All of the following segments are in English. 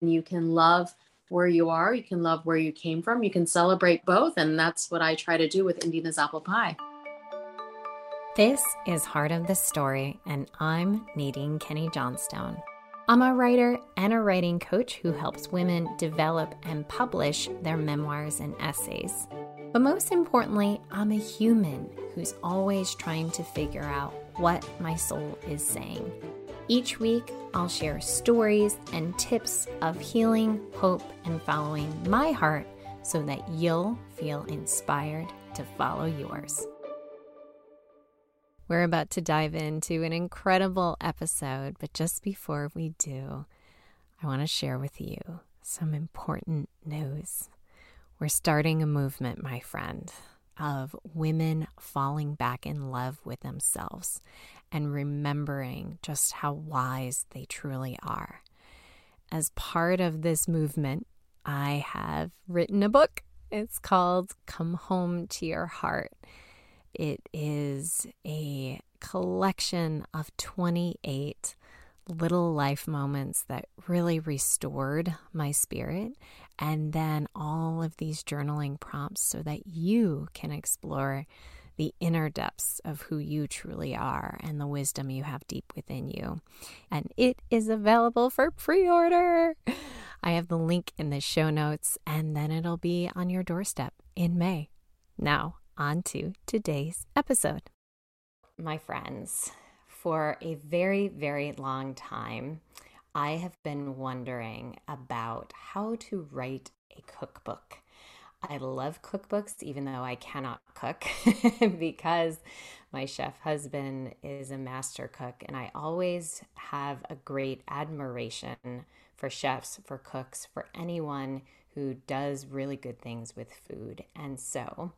you can love where you are, you can love where you came from, you can celebrate both. And that's what I try to do with Indian as apple pie. This is Heart of the Story, and I'm Nadine Kenny Johnstone. I'm a writer and a writing coach who helps women develop and publish their memoirs and essays. But most importantly, I'm a human who's always trying to figure out what my soul is saying. Each week, I'll share stories and tips of healing, hope, and following my heart so that you'll feel inspired to follow yours. We're about to dive into an incredible episode, but just before we do, I want to share with you some important news. We're starting a movement, my friend, of women falling back in love with themselves and remembering just how wise they truly are. As part of this movement, I have written a book. It's called Come Home to Your Heart. It is a collection of 28 little life moments that really restored my spirit, and then all of these journaling prompts so that you can explore the inner depths of who you truly are and the wisdom you have deep within you. And it is available for pre order. I have the link in the show notes, and then it'll be on your doorstep in May. Now, on to today's episode. My friends, for a very, very long time, I have been wondering about how to write a cookbook. I love cookbooks, even though I cannot cook because my chef husband is a master cook, and I always have a great admiration for chefs, for cooks, for anyone who does really good things with food. And so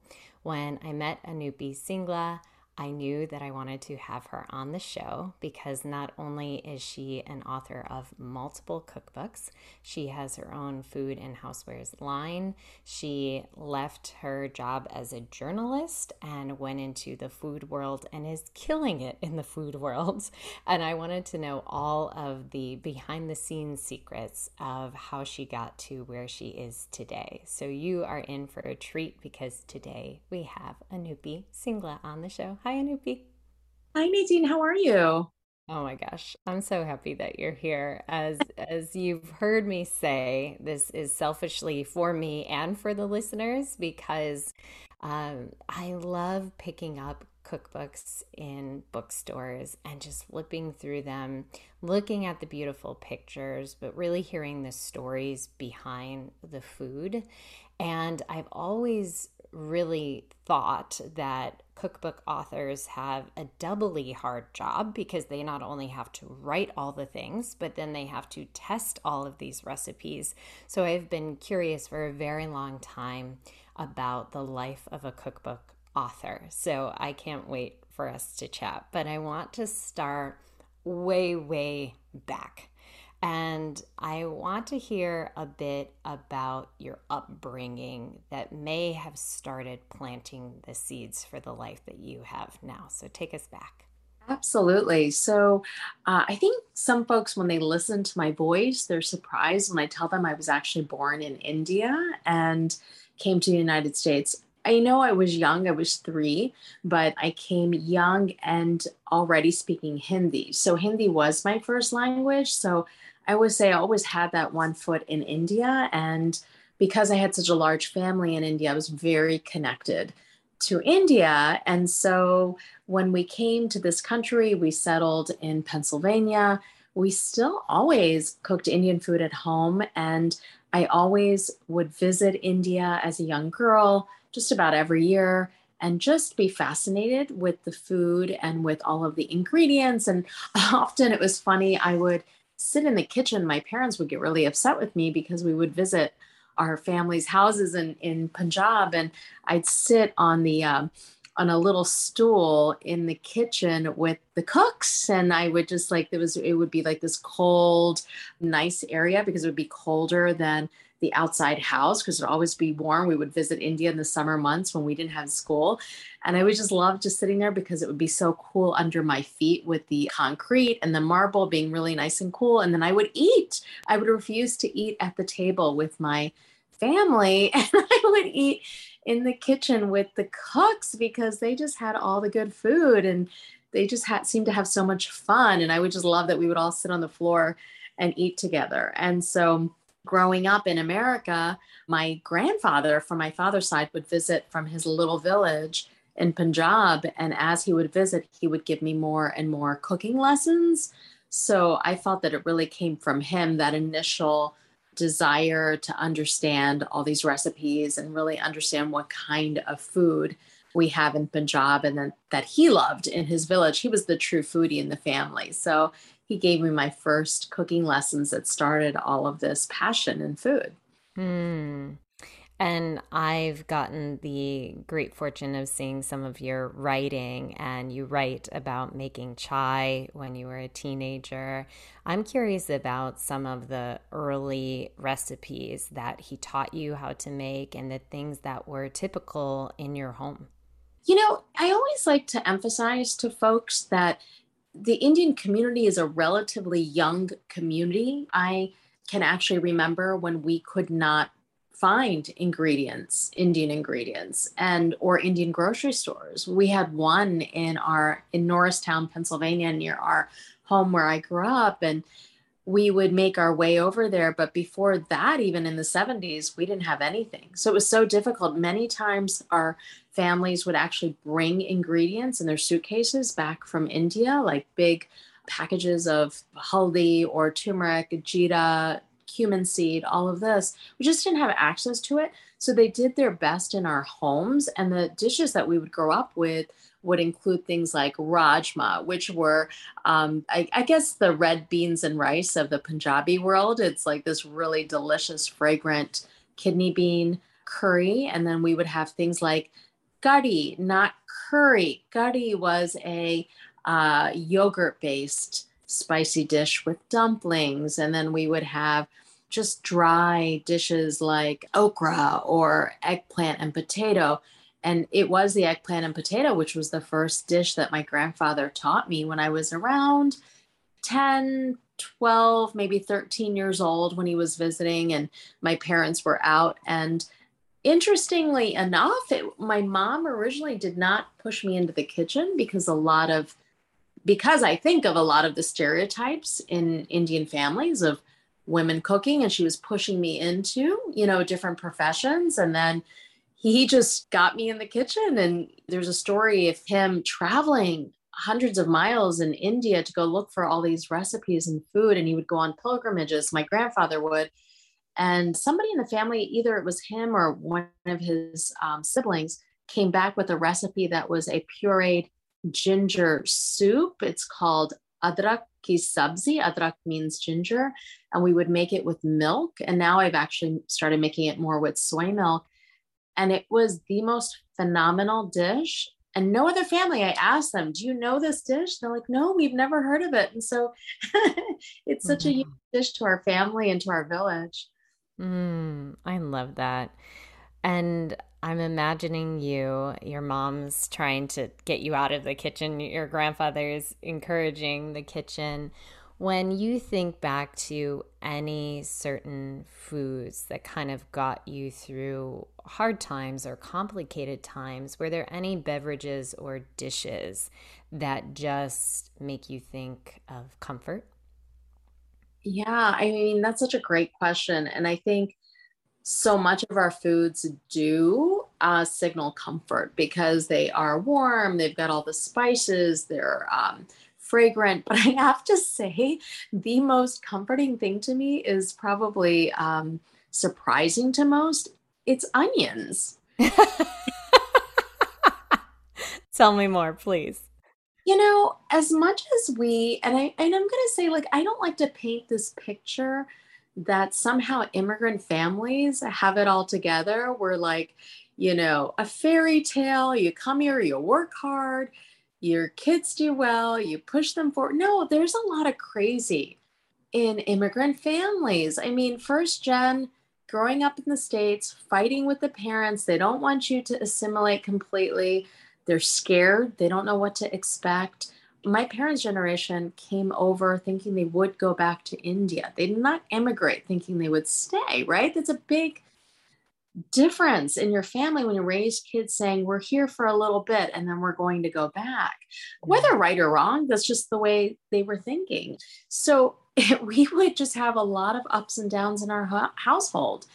when I met Anupy Singla, I knew that I wanted to have her on the show because not only is she an author of multiple cookbooks, she has her own food and housewares line. She left her job as a journalist and went into the food world and is killing it in the food world. And I wanted to know all of the behind the scenes secrets of how she got to where she is today. So you are in for a treat because today we have Anupy Singla on the show. Hi, Anupy. Hi, Nadine. How are you? Oh my gosh, I'm so happy that you're here. As as you've heard me say, this is selfishly for me and for the listeners because um, I love picking up cookbooks in bookstores and just flipping through them, looking at the beautiful pictures, but really hearing the stories behind the food. And I've always really thought that cookbook authors have a doubly hard job because they not only have to write all the things, but then they have to test all of these recipes. So I've been curious for a very long time about the life of a cookbook author. So I can't wait for us to chat. But I want to start way, way back. And I want to hear a bit about your upbringing that may have started planting the seeds for the life that you have now. So take us back. Absolutely. So uh, I think some folks, when they listen to my voice, they're surprised when I tell them I was actually born in India and came to the United States. I know I was young, I was three, but I came young and already speaking Hindi. So Hindi was my first language. So I would say I always had that one foot in India. And because I had such a large family in India, I was very connected to India. And so when we came to this country, we settled in Pennsylvania. We still always cooked Indian food at home. And I always would visit India as a young girl, just about every year, and just be fascinated with the food and with all of the ingredients. And often it was funny, I would sit in the kitchen, my parents would get really upset with me because we would visit our family's houses in, in Punjab and I'd sit on the um, on a little stool in the kitchen with the cooks and i would just like there was it would be like this cold nice area because it would be colder than the outside house because it would always be warm. We would visit india in the summer months when we didn't have school. And i would just love just sitting there because it would be so cool under my feet with the concrete and the marble being really nice and cool. And then i would eat. I would refuse to eat at the table with my family. And i would eat in the kitchen with the cooks because they just had all the good food and they just had seemed to have so much fun. And i would just love that we would all sit on the floor and eat together. And so growing up in america my grandfather from my father's side would visit from his little village in punjab and as he would visit he would give me more and more cooking lessons so i felt that it really came from him that initial desire to understand all these recipes and really understand what kind of food we have in Punjab and then that he loved in his village. He was the true foodie in the family. So he gave me my first cooking lessons that started all of this passion in food. Hmm. And I've gotten the great fortune of seeing some of your writing, and you write about making chai when you were a teenager. I'm curious about some of the early recipes that he taught you how to make and the things that were typical in your home. You know, I always like to emphasize to folks that the Indian community is a relatively young community. I can actually remember when we could not find ingredients, Indian ingredients, and or Indian grocery stores. We had one in our in Norristown, Pennsylvania, near our home where I grew up, and we would make our way over there. But before that, even in the 70s, we didn't have anything. So it was so difficult. Many times our families would actually bring ingredients in their suitcases back from India, like big packages of haldi or turmeric, jeera, cumin seed, all of this. We just didn't have access to it. So they did their best in our homes. And the dishes that we would grow up with would include things like rajma, which were, um, I, I, guess, the red beans and rice of the Punjabi world. It's like this really delicious, fragrant kidney bean curry. And then we would have things like kadhi, not curry. Kadhi was a uh, yogurt based spicy dish with dumplings. And then we would have just dry dishes like okra or eggplant and potato. And it was the eggplant and potato, which was the first dish that my grandfather taught me when I was around 10, 12, maybe 13 years old when he was visiting and my parents were out. And interestingly enough, it, my mom originally did not push me into the kitchen because a lot of because I think of a lot of the stereotypes in Indian families of women cooking and she was pushing me into, you know, different professions and then he just got me in the kitchen and there's a story of him traveling hundreds of miles in India to go look for all these recipes and food and he would go on pilgrimages my grandfather would and somebody in the family either it was him or one of his um, siblings came back with a recipe that was a pureed ginger soup. It's called adrak ki sabzi. Adrak means ginger. And we would make it with milk. And now I've actually started making it more with soy milk. And it was the most phenomenal dish. And no other family, I asked them, Do you know this dish? They're like, No, we've never heard of it. And so it's such mm-hmm. a unique dish to our family and to our village. Mm, I love that. And I'm imagining you, your mom's trying to get you out of the kitchen, your grandfather's encouraging the kitchen. When you think back to any certain foods that kind of got you through hard times or complicated times, were there any beverages or dishes that just make you think of comfort? Yeah, I mean, that's such a great question. And I think so much of our foods do uh, signal comfort because they are warm, they've got all the spices, they're um, fragrant. But I have to say, the most comforting thing to me is probably um, surprising to most it's onions. Tell me more, please. You know, as much as we, and I, and I'm going to say, like, I don't like to paint this picture that somehow immigrant families have it all together We're like you know, a fairy tale. You come here, you work hard, your kids do well, you push them forward. No, there's a lot of crazy in immigrant families. I mean, first gen, growing up in the States, fighting with the parents, they don't want you to assimilate completely. They're scared, they don't know what to expect. My parents' generation came over thinking they would go back to India. They did not immigrate thinking they would stay, right? That's a big difference in your family when you raise kids saying we're here for a little bit and then we're going to go back whether right or wrong that's just the way they were thinking. So we would just have a lot of ups and downs in our household.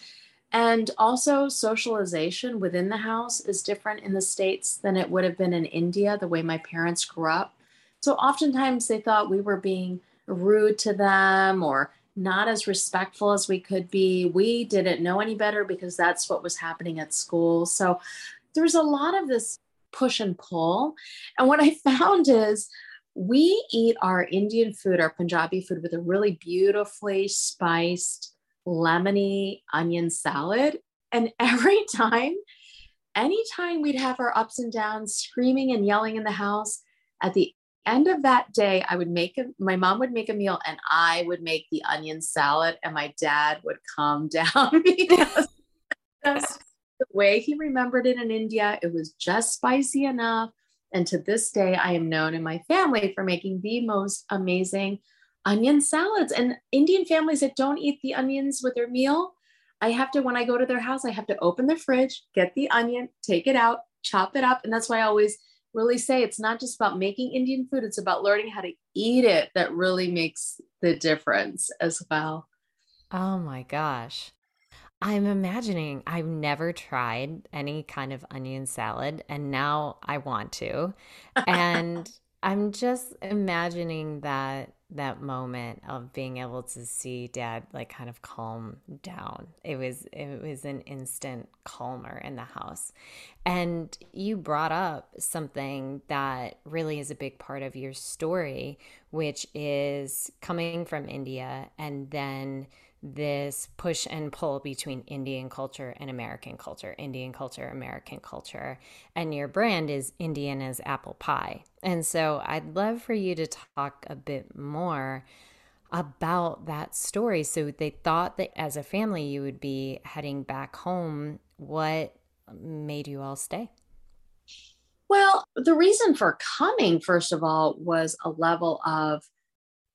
And also socialization within the house is different in the states than it would have been in india the way my parents grew up. So oftentimes they thought we were being rude to them or not as respectful as we could be. We didn't know any better because that's what was happening at school. So there was a lot of this push and pull. And what I found is we eat our Indian food, our Punjabi food, with a really beautifully spiced, lemony onion salad. And every time, anytime we'd have our ups and downs, screaming and yelling in the house, at the end of that day, I would make a, my mom would make a meal and I would make the onion salad and my dad would calm down because the way he remembered it in India. It was just spicy enough. And to this day, I am known in my family for making the most amazing onion salads. And Indian families that don't eat the onions with their meal, I have to, when I go to their house, I have to open the fridge, get the onion, take it out, chop it up. And that's why I always really say it's not just about making Indian food, it's about learning how to eat it that really makes the difference as well. Oh my gosh. I'm imagining I've never tried any kind of onion salad and now I want to. And I'm just imagining that that moment of being able to see dad like kind of calm down. It was it was an instant calmer in the house. And you brought up something that really is a big part of your story, which is coming from India and then this push and pull between Indian culture and American culture, Indian culture, American culture. And your brand is Indian as apple pie. And so I'd love for you to talk a bit more about that story. So they thought that as a family you would be heading back home. What made you all stay? Well, the reason for coming, first of all, was a level of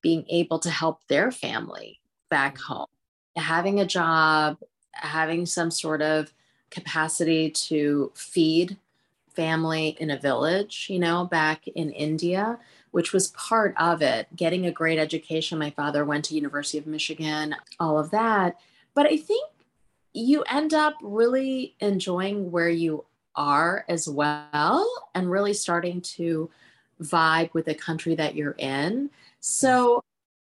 being able to help their family back mm-hmm. home having a job, having some sort of capacity to feed family in a village, you know, back in India, which was part of it. Getting a great education. My father went to University of Michigan, all of that. But I think you end up really enjoying where you are as well and really starting to vibe with the country that you're in. So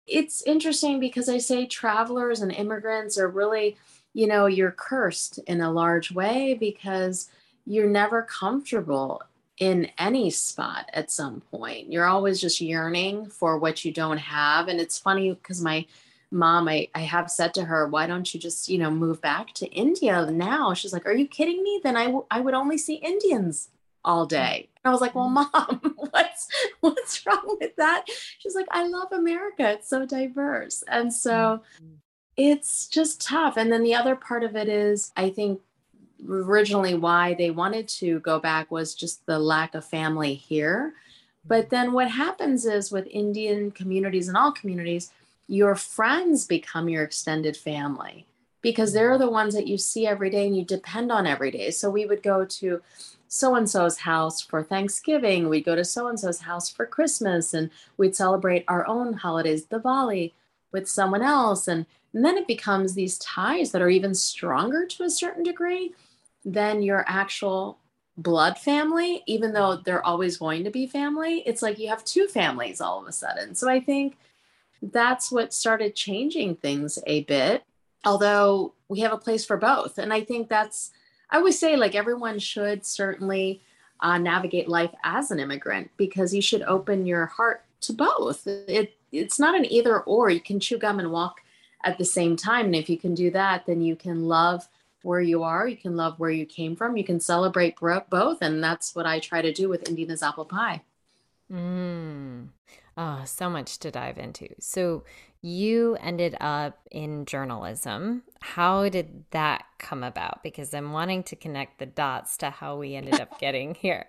it's interesting because I say travelers and immigrants are really, you know, you're cursed in a large way because you're never comfortable in any spot at some point. You're always just yearning for what you don't have. And it's funny because my mom, I, I have said to her, why don't you just, you know, move back to India now? She's like, are you kidding me? Then I, w- I would only see Indians all day. I was like, well, mm. mom, what's what's wrong with that? She's like, I love America. It's so diverse. And so mm-hmm. it's just tough. And then the other part of it is I think originally why they wanted to go back was just the lack of family here. But then what happens is with Indian communities and all communities, your friends become your extended family because they're the ones that you see every day and you depend on every day. So we would go to so and so's house for Thanksgiving. We'd go to so and so's house for Christmas, and we'd celebrate our own holidays, Diwali, with someone else. And, and then it becomes these ties that are even stronger to a certain degree than your actual blood family, even though they're always going to be family. It's like you have two families all of a sudden. So I think that's what started changing things a bit, although we have a place for both. And I think that's I always say like everyone should certainly uh, navigate life as an immigrant because you should open your heart to both. It it's not an either or. You can chew gum and walk at the same time, and if you can do that, then you can love where you are, you can love where you came from, you can celebrate both. And that's what I try to do with Indian as apple pie. Mm. Oh, so much to dive into. So, you ended up in journalism. How did that come about? Because I'm wanting to connect the dots to how we ended up getting here.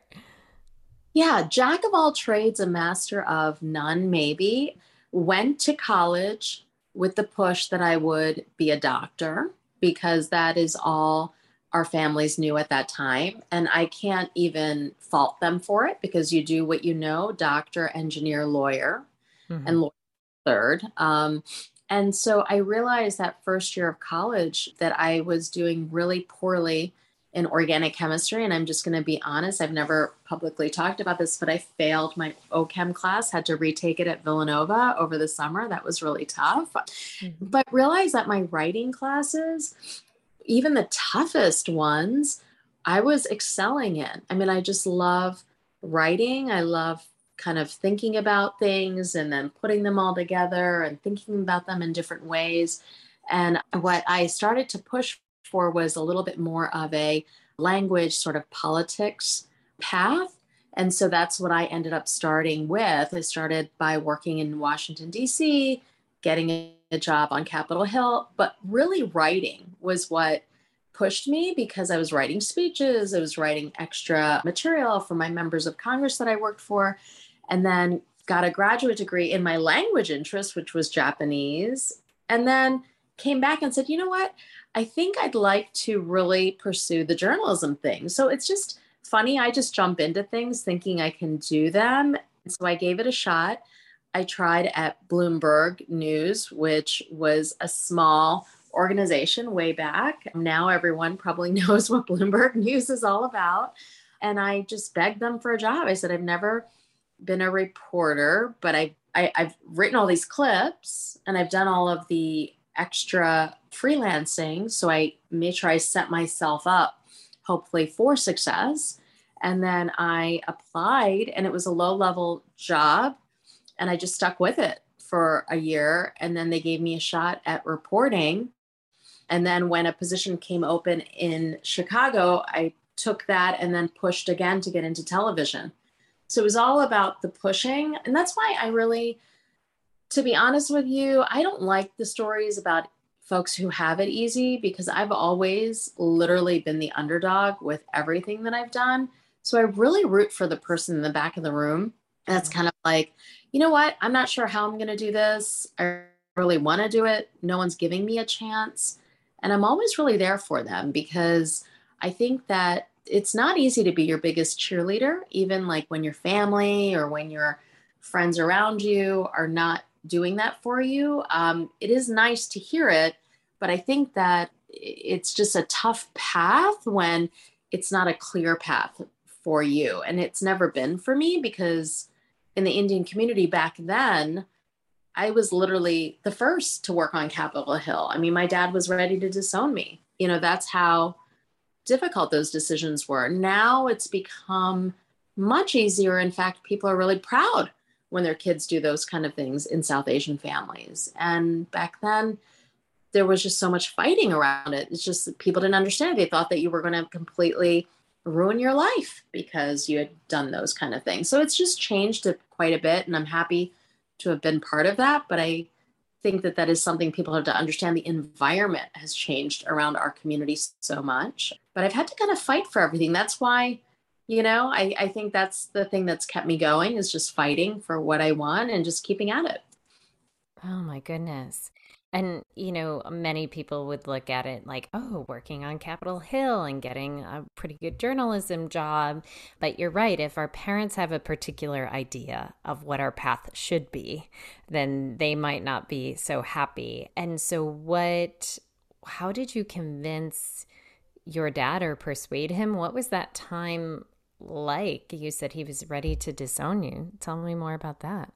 Yeah, jack of all trades, a master of none, maybe. Went to college with the push that I would be a doctor because that is all our families knew at that time. And I can't even fault them for it because you do what you know doctor, engineer, lawyer, mm-hmm. and lawyer third. Um, and so I realized that first year of college that I was doing really poorly in organic chemistry. And I'm just going to be honest, I've never publicly talked about this, but I failed my OChem class, had to retake it at Villanova over the summer. That was really tough. Mm-hmm. But realized that my writing classes, even the toughest ones, I was excelling in. I mean, I just love writing. I love kind of thinking about things and then putting them all together and thinking about them in different ways. And what I started to push for was a little bit more of a language sort of politics path. And so that's what I ended up starting with. I started by working in Washington, D.C., getting a job on Capitol Hill, but really writing was what pushed me because I was writing speeches, I was writing extra material for my members of Congress that I worked for, and then got a graduate degree in my language interest, which was Japanese, and then came back and said, you know what? I think I'd like to really pursue the journalism thing. So it's just funny. I just jump into things thinking I can do them. So I gave it a shot. I tried at Bloomberg News, which was a small organization way back. Now everyone probably knows what Bloomberg News is all about. And I just begged them for a job. I said, I've never been a reporter, but I, I, have written all these clips and I've done all of the extra freelancing. So I made sure I set myself up, hopefully, for success. And then I applied, and it was a low level job and I just stuck with it for a year. And then they gave me a shot at reporting. And then when a position came open in Chicago, I took that and then pushed again to get into television. So it was all about the pushing. And that's why I really, to be honest with you, I don't like the stories about folks who have it easy because I've always literally been the underdog with everything that I've done. So I really root for the person in the back of the room. That's mm-hmm. kind of like, you know what? I'm not sure how I'm going to do this. I really want to do it. No one's giving me a chance. And I'm always really there for them because I think that it's not easy to be your biggest cheerleader, even like when your family or when your friends around you are not doing that for you. Um, it is nice to hear it, but I think that it's just a tough path when it's not a clear path for you. And it's never been for me because in the Indian community back then, I was literally the first to work on Capitol Hill. I mean, my dad was ready to disown me. You know, that's how difficult those decisions were. Now it's become much easier. In fact, people are really proud when their kids do those kind of things in South Asian families. And back then, there was just so much fighting around it. It's just people didn't understand. They thought that you were going to completely ruin your life because you had done those kind of things. So it's just changed quite a bit. And I'm happy to have been part of that. But I think that that is something people have to understand. The environment has changed around our community so much. But I've had to kind of fight for everything. That's why, you know, I, I think that's the thing that's kept me going is just fighting for what I want and just keeping at it. Oh my goodness. And, you know, many people would look at it like, oh, working on Capitol Hill and getting a pretty good journalism job. But you're right. If our parents have a particular idea of what our path should be, then they might not be so happy. And so, what, how did you convince your dad or persuade him? What was that time like? You said he was ready to disown you. Tell me more about that.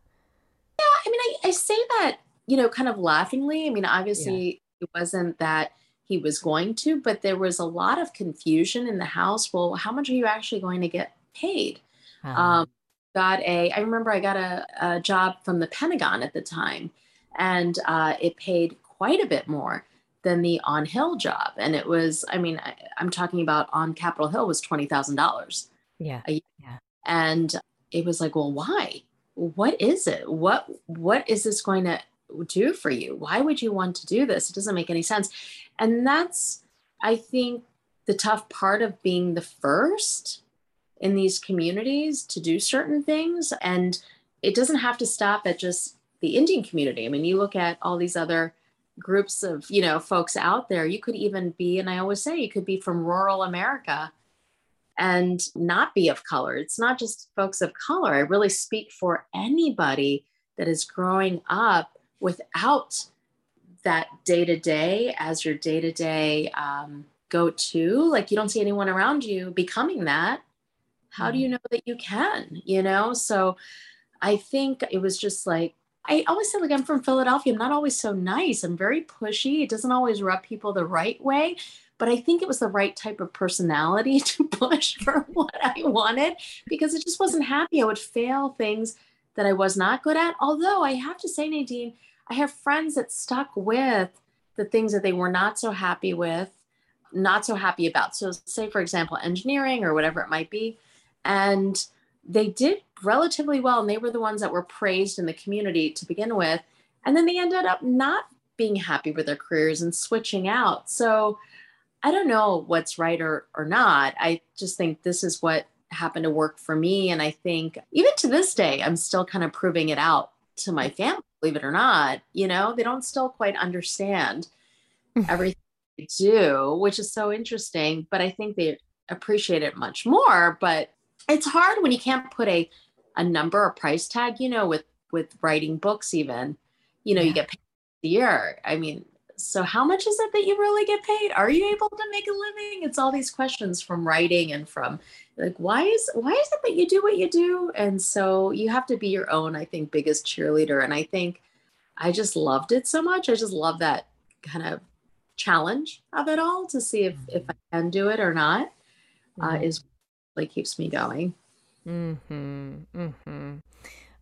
Yeah. I mean, I, I say that you know, kind of laughingly. I mean, obviously, yeah. it wasn't that he was going to, but there was a lot of confusion in the house. Well, how much are you actually going to get paid? Uh-huh. Um, got a, I remember I got a, a, job from the Pentagon at the time, and uh, it paid quite a bit more than the on hill job and it was i mean I, am talking about on capitol hill was $20000 yeah yeah and it was like well why what is it what what is this going to do for you? Why would you want to do this? It doesn't make any sense. And that's i think the tough part of being the first in these communities to do certain things. And it doesn't have to stop at just the indian community. I mean you look at all these other groups of you know folks out there. You could even be and i always say you could be from rural america and not be of color. It's not just folks of color. I really speak for anybody that is growing up without that day to day as your day to day go to like you don't see anyone around you becoming that how do you mm-hmm. know that you can you know so i think it was just like I always say, like, I'm from Philadelphia. I'm not always so nice. I'm very pushy. It doesn't always rub people the right way. But I think it was the right type of personality to push for what I wanted because it just wasn't happy. I would fail things that I was not good at. Although I have to say, Nadine, I have friends that stuck with the things that they were not so happy with, not so happy about. So, say, for example, engineering or whatever it might be. And they did relatively well and they were the ones that were praised in the community to begin with and then they ended up not being happy with their careers and switching out so i don't know what's right or, or not i just think this is what happened to work for me and i think even to this day i'm still kind of proving it out to my family believe it or not you know they don't still quite understand everything I do which is so interesting but i think they appreciate it much more. But it's hard when you can't put a a number or price tag you know with with writing books even. You know yeah. you get paid a year. I mean so how much is it that you really get paid? Are you able to make a living? It's all these questions from writing and from like why is why is it that you do what you do and so you have to be your own i think biggest cheerleader and i think i just loved it so much i just love that kind of challenge of it all to see if if i can do it or not uh, mm-hmm. is really keeps me going. Hmm. Hmm.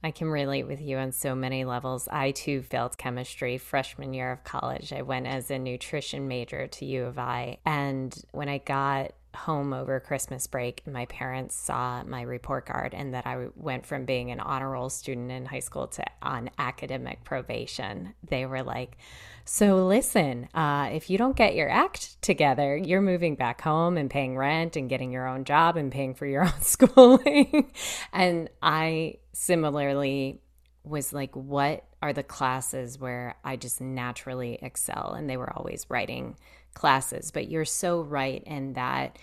I can relate with you on so many levels. I too failed chemistry freshman year of college. I went as a nutrition major to U of I, and when I got home over Christmas break, my parents saw my report card and that I went from being an honor roll student in high school to on academic probation. They were like, so listen, uh, if you don't get your act together, you're moving back home and paying rent and getting your own job and paying for your own schooling. and I similarly was like, what are the classes where I just naturally excel? And they were always writing classes. But you're so right in that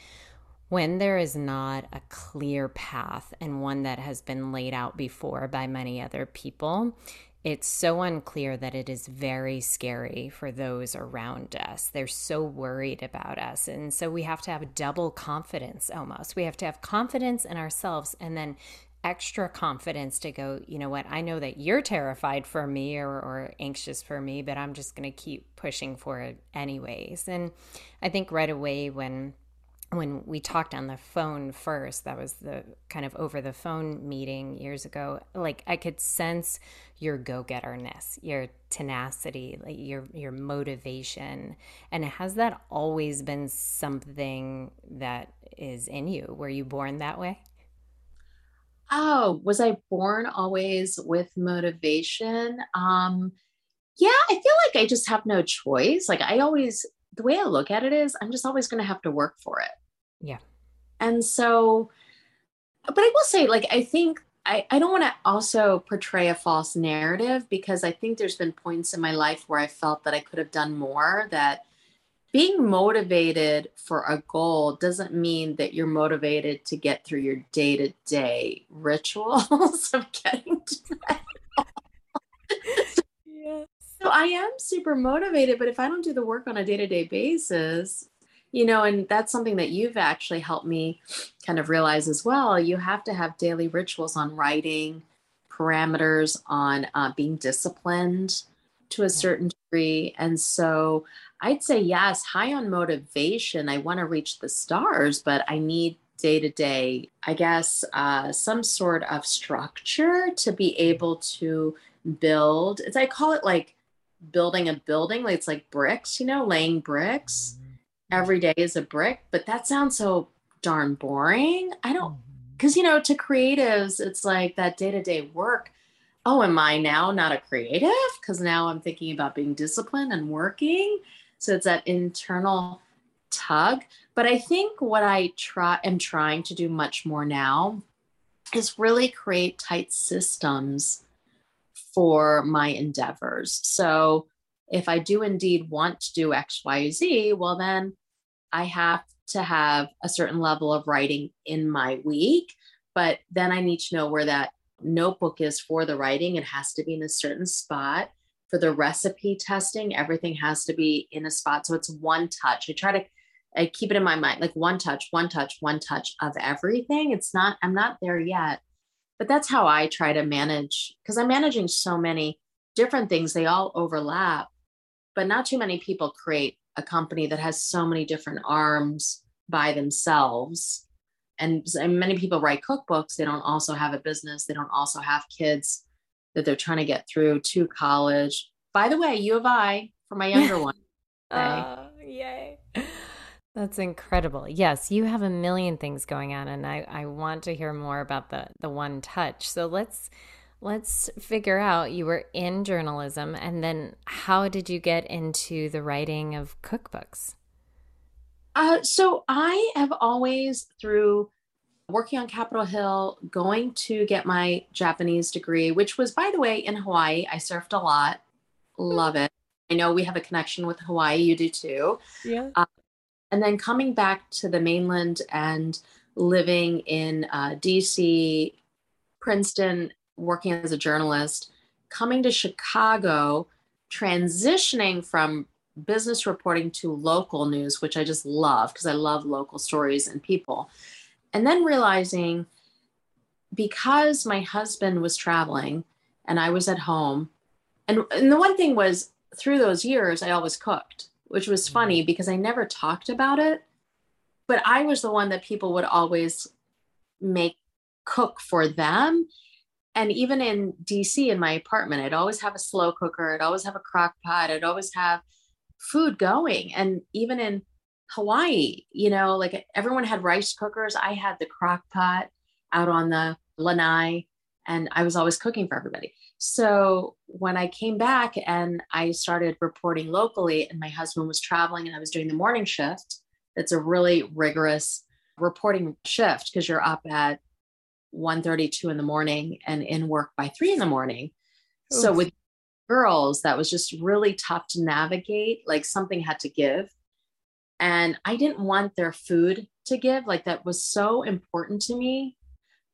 when there is not a clear path and one that has been laid out before by many other people, it's so unclear that it is very scary for those around us. They're so worried about us. And so we have to have double confidence almost. We have to have confidence in ourselves and then extra confidence to go, you know what, I know that you're terrified for me or, or anxious for me, but I'm just going to keep pushing for it anyways. And I think right away when when we talked on the phone first, that was the kind of over the phone meeting years ago, like I could sense your go-getterness, your tenacity, like your your motivation. And has that always been something that is in you? Were you born that way? Oh, was I born always with motivation? Um yeah, I feel like I just have no choice. Like I always the way I look at it is I'm just always going to have to work for it. Yeah. And so, but I will say, like, I think I, I don't want to also portray a false narrative because I think there's been points in my life where I felt that I could have done more, that being motivated for a goal doesn't mean that you're motivated to get through your day to day rituals of getting to that. yes. So I am super motivated, but if I don't do the work on a day to day basis, you know and that's something that you've actually helped me kind of realize as well you have to have daily rituals on writing parameters on uh, being disciplined to a certain degree and so i'd say yes high on motivation i want to reach the stars but i need day to day i guess uh, some sort of structure to be able to build it's i call it like building a building. Like it's like bricks, you know, laying bricks. Mm-hmm. Every day is a brick, but that sounds so darn boring. I don't, because, mm-hmm. you know, to creatives, it's like that day to day work. Oh, am I now not a creative? Because now I'm thinking about being disciplined and working. So it's that internal tug. But I think what I try am trying to do much more now is really create tight systems for my endeavors. So if I do indeed want to do X, Y, Z, well, then I have to have a certain level of writing in my week. But then I need to know where that notebook is for the writing. It has to be in a certain spot. For the recipe testing, everything has to be in a spot. So it's one touch. I try to I keep it in my mind like one touch, one touch, one touch of everything. It's not, I'm not there yet, but that's how I try to manage because I'm managing so many different things. They all overlap, but not too many people create a company that has so many different arms by themselves. And, and many people write cookbooks. They don't also have a business. They don't also have kids that they're trying to get through to college. By the way, U of I for my younger one. Oh, yay. That's incredible. Yes, you have a million things going on and I, I want to hear more about the the one touch. So let's let's figure out you were in journalism and then how did you get into the writing of cookbooks? Uh, so I have always through working on Capitol Hill, going to get my Japanese degree, which was by the way in Hawaii. I surfed a lot. Love it. I know we have a connection with Hawaii. You do too. Yeah. Uh, and then coming back to the mainland and living in uh, DC, Princeton, working as a journalist, coming to Chicago, transitioning from business reporting to local news, which I just love because I love local stories and people. And then realizing because my husband was traveling and I was at home, and, and the one thing was through those years, I always cooked which was mm-hmm. funny because I never talked about it. But I was the one that people would always make cook for them. And even in DC, in my apartment, I'd always have a slow cooker, I'd always have a crock pot, I'd always have food going. And even in Hawaii, you know, like everyone had rice cookers. I had the crock pot out on the lanai, and I was always cooking for everybody. So when I came back and I started reporting locally, and my husband was traveling and I was doing the morning shift, it's a really rigorous reporting shift because you're up at 1.32 in the morning and in work by 3 in the morning. Oof. So with girls, that was just really tough to navigate. Like something had to give. And I didn't want their food to give. Like that was so important to me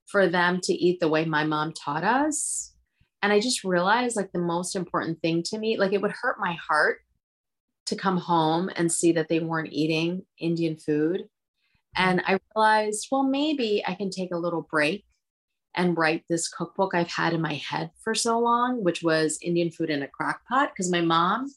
for them to eat the way my mom taught us and I just realized like the most important thing to me, like it would hurt my heart to come home and see that they weren't eating Indian food. And I realized, well, maybe I can take a little break and write this cookbook I've had in my head for so long, which was Indian food in a crock pot, because my mom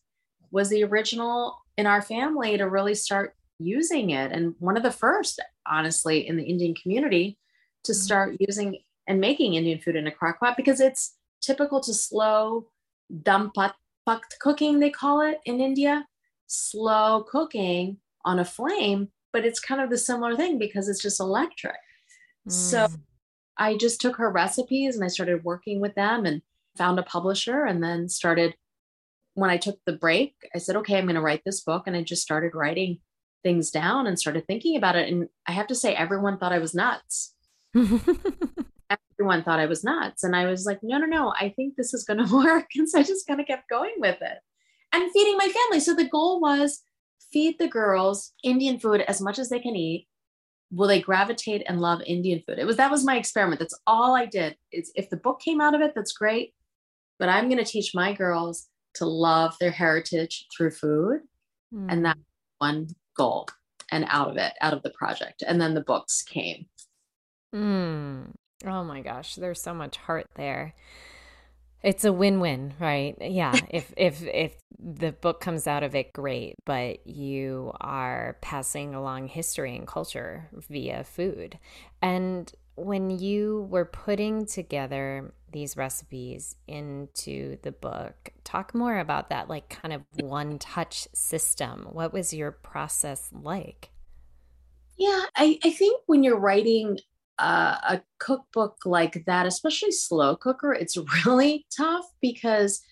was the original in our family to really start using it. And one of the first, honestly, in the Indian community to mm-hmm. start using and making Indian food in a crock pot because it's typical to slow dum pukht cooking, they call it in India, slow cooking on a flame, but it's kind of the similar thing because it's just electric. Mm. So I just took her recipes and I started working with them and found a publisher and then started when I took the break, I said, okay, I'm going to write this book. And I just started writing things down and started thinking about it. And I have to say, everyone thought I was nuts. everyone thought I was nuts. And I was like, no, no, no, I think this is going to work. And so I just kind of kept going with it and feeding my family. So the goal was feed the girls Indian food as much as they can eat. Will they gravitate and love Indian food? It was that was my experiment. That's all I did. It's if the book came out of it, that's great. But I'm going to teach my girls to love their heritage through food. Mm. And that one goal and out of it, out of the project. And then the books came. Mm. Oh my gosh, there's so much heart there. It's a win-win, right? Yeah, if if if the book comes out of it great, but you are passing along history and culture via food. And when you were putting together these recipes into the book, talk more about that, like kind of one touch system. What was your process like? Yeah, I, I think when you're writing uh, a cookbook like that, especially slow cooker, it's really tough because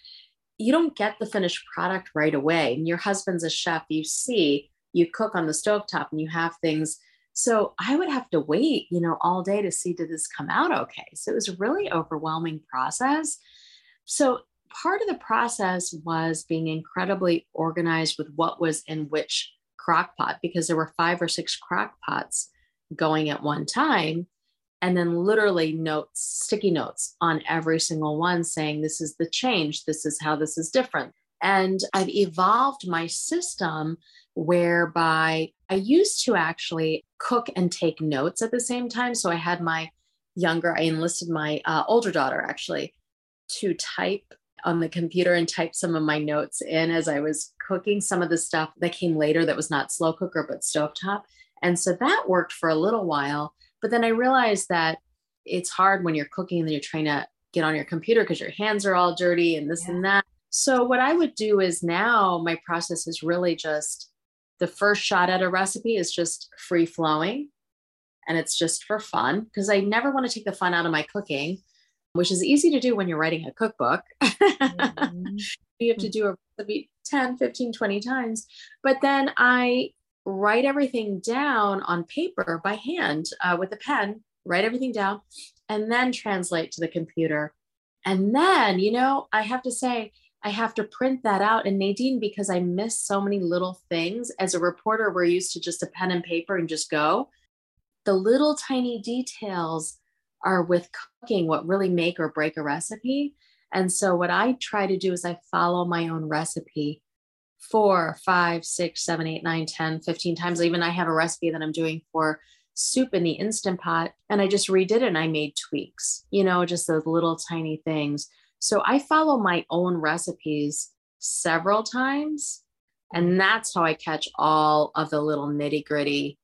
you don't get the finished product right away. And your husband's a chef, you see, you cook on the stovetop and you have things. So I would have to wait, you know, all day to see did this come out okay. So it was a really overwhelming process. So part of the process was being incredibly organized with what was in which crock pot because there were five or six crock pots going at one time and then literally notes sticky notes on every single one saying this is the change this is how this is different and i've evolved my system whereby i used to actually cook and take notes at the same time so i had my younger i enlisted my uh, older daughter actually to type on the computer and type some of my notes in as I was cooking some of the stuff that came later that was not slow cooker but stovetop. And so that worked for a little while. But then I realized that it's hard when you're cooking and then you're trying to get on your computer because your hands are all dirty and this yeah. and that. So what I would do is now my process is really just the first shot at a recipe is just free flowing and it's just for fun because I never want to take the fun out of my cooking which is easy to do when you're writing a cookbook. Mm-hmm. you have to do a recipe 10, 15, 20 times. But then I write everything down on paper by hand uh, with a pen, write everything down, and then translate to the computer. And then, you know, I have to say, I have to print that out. And Nadine, because I miss so many little things as a reporter, we're used to just a pen and paper and just go. The little tiny details are with cooking what really make or break a recipe. And so what I try to do is I follow my own recipe four, five, six, seven, eight, nine, 10, 15 times. Even I have a recipe that I'm doing for soup in the instant pot and I just redid it and I made tweaks, you know, just those little tiny things. So I follow my own recipes several times. And that's how I catch all of the little nitty gritty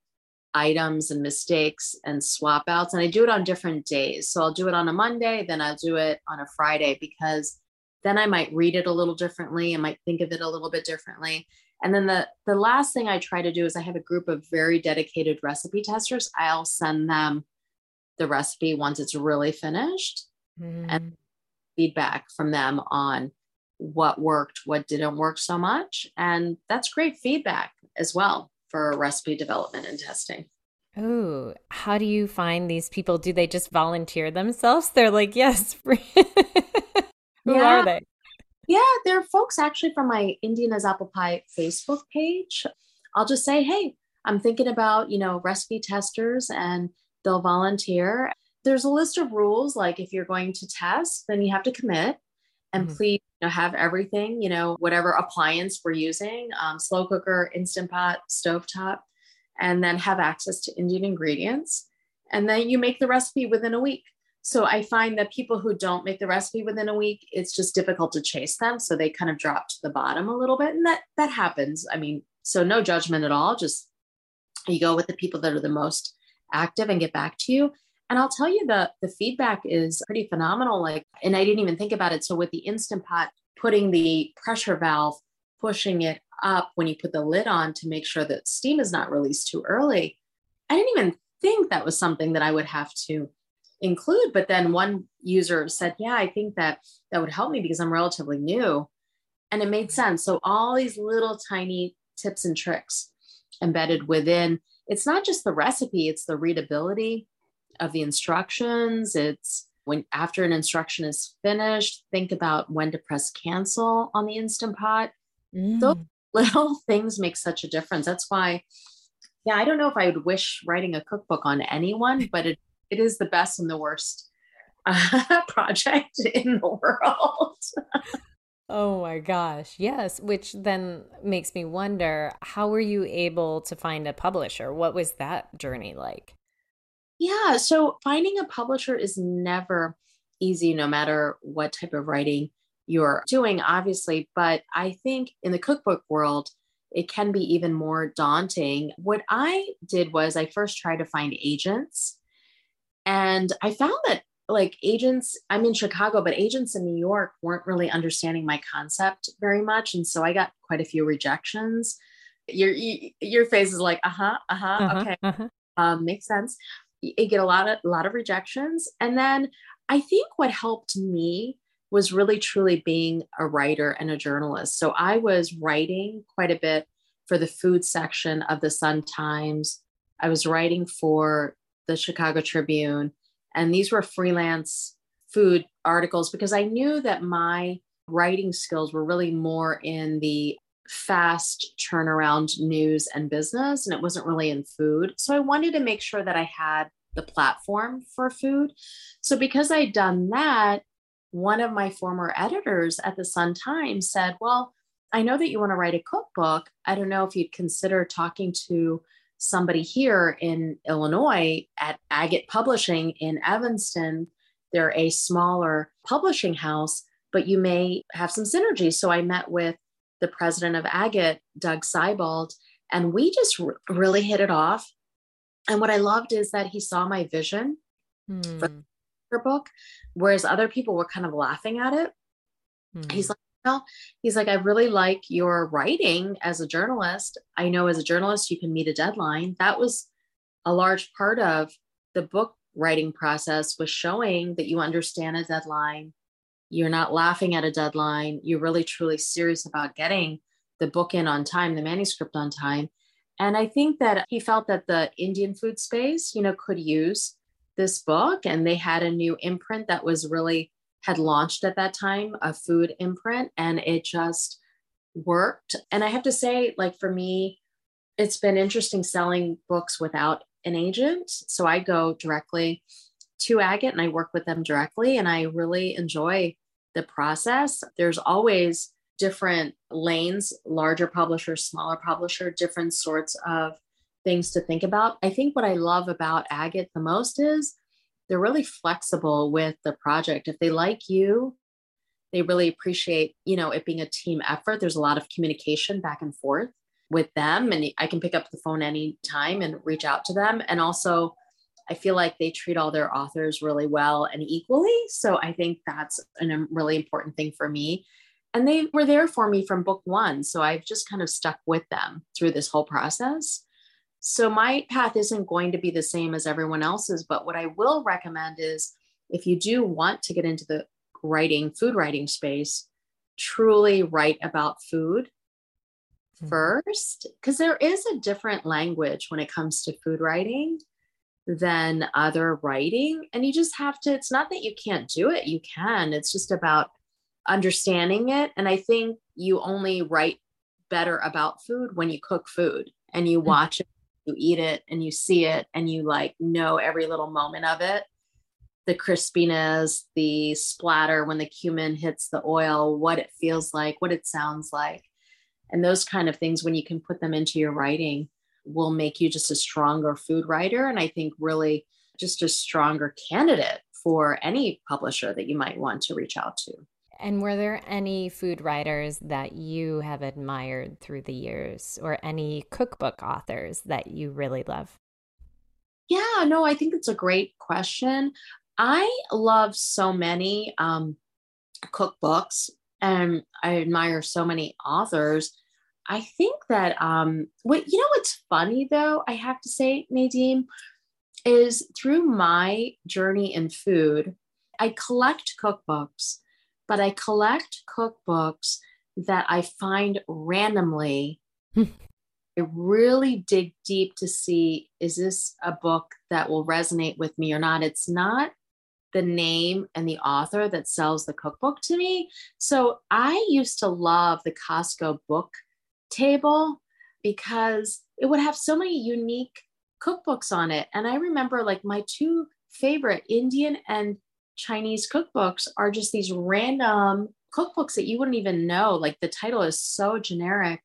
items and mistakes and swap outs. And I do it on different days. So I'll do it on a Monday, then I'll do it on a Friday because then I might read it a little differently. I might think of it a little bit differently. And then the, the last thing I try to do is I have a group of very dedicated recipe testers. I'll send them the recipe once it's really finished mm. and feedback from them on what worked, what didn't work so much. And that's great feedback as well for recipe development and testing. Oh, how do you find these people? Do they just volunteer themselves? They're like, yes. Who yeah. are they? Yeah, they're folks actually from my Indian as Apple Pie Facebook page. I'll just say, hey, I'm thinking about, you know, recipe testers and they'll volunteer. There's a list of rules like if you're going to test, then you have to commit and mm-hmm. please you know, have everything, you know, whatever appliance we're using, um, slow cooker, instant pot, stove top, and then have access to Indian ingredients. And then you make the recipe within a week. So I find that people who don't make the recipe within a week, it's just difficult to chase them. So they kind of drop to the bottom a little bit. And that that happens. I mean, so no judgment at all. Just you go with the people that are the most active and get back to you. And I'll tell you the the feedback is pretty phenomenal. Like, and I didn't even think about it. So with the instant pot, putting the pressure valve, pushing it up when you put the lid on to make sure that steam is not released too early. I didn't even think that was something that I would have to include. But then one user said, Yeah, I think that that would help me because I'm relatively new. And it made sense. So all these little tiny tips and tricks embedded within it's not just the recipe, it's the readability of the instructions. It's when after an instruction is finished, think about when to press cancel on the Instant Pot. Mm. Those little things make such a difference. That's why, yeah, I don't know if I would wish writing a cookbook on anyone, but it, it is the best and the worst uh, project in the world. Oh my gosh. Yes. Which then makes me wonder how were you able to find a publisher? What was that journey like? Yeah. So finding a publisher is never easy, no matter what type of writing you're doing, obviously. But I think in the cookbook world, it can be even more daunting. What I did was I first tried to find agents. And I found that like agents, I'm in Chicago, but agents in New York weren't really understanding my concept very much. And so I got quite a few rejections. Your your face is like, uh-huh, uh-huh, uh-huh okay. Uh-huh. Um, makes sense. You get a lot of a lot of rejections. And then I think what helped me was really truly being a writer and a journalist. So I was writing quite a bit for the food section of the Sun Times. I was writing for the Chicago Tribune, and these were freelance food articles because I knew that my writing skills were really more in the fast turnaround news and business, and it wasn't really in food. So I wanted to make sure that I had the platform for food. So because I'd done that, one of my former editors at the Sun Times said, Well, I know that you want to write a cookbook. I don't know if you'd consider talking to somebody here in Illinois at Agate Publishing in Evanston. They're a smaller publishing house, but you may have some synergy. So I met with the president of Agate, Doug Seibold, and we just really hit it off. And what I loved is that he saw my vision hmm. for the book, whereas other people were kind of laughing at it. Hmm. He's like, well, he's like, I really like your writing as a journalist. I know as a journalist, you can meet a deadline. That was a large part of the book writing process was showing that you understand a deadline. You're not laughing at a deadline. You're really truly serious about getting the book in on time, the manuscript on time. And I think that he felt that the Indian food space, you know, could use this book. And they had a new imprint that was really had launched at that time, a food imprint, and it just worked. And I have to say, like for me, it's been interesting selling books without an agent. So I go directly to Agate and I work with them directly, and I really enjoy the process. There's always different lanes, larger publisher, smaller publisher, different sorts of things to think about. I think what I love about Agate the most is they're really flexible with the project. If they like you, they really appreciate, you know, it being a team effort. There's a lot of communication back and forth with them and I can pick up the phone anytime and reach out to them. And also I feel like they treat all their authors really well and equally. So I think that's a um, really important thing for me and they were there for me from book one. So I've just kind of stuck with them through this whole process. So my path isn't going to be the same as everyone else's. But what I will recommend is if you do want to get into the writing, food writing space, truly write about food mm-hmm. first, because there is a different language when it comes to food writing than other writing. And you just have to, it's not that you can't do it, you can. It's just about understanding it. And I think you only write better about food when you cook food and you mm. watch it, you eat it, and you see it, and you like know every little moment of it the crispiness, the splatter when the cumin hits the oil, what it feels like, what it sounds like. And those kind of things, when you can put them into your writing, will make you just a stronger food writer. And I think really just a stronger candidate for any publisher that you might want to reach out to. And were there any food writers that you have admired through the years or any cookbook authors that you really love? Yeah, no, I think it's a great question. I love so many um, cookbooks and I admire so many authors. I think that um, what you know what's funny though, I have to say, Nadine, is through my journey in food, I collect cookbooks but I collect cookbooks that I find randomly. I really dig deep to see is this a book that will resonate with me or not? It's not the name and the author that sells the cookbook to me. So I used to love the Costco book table because it would have so many unique cookbooks on it. And I remember like my two favorite Indian and Chinese cookbooks are just these random cookbooks that you wouldn't even know. Like the title is so generic,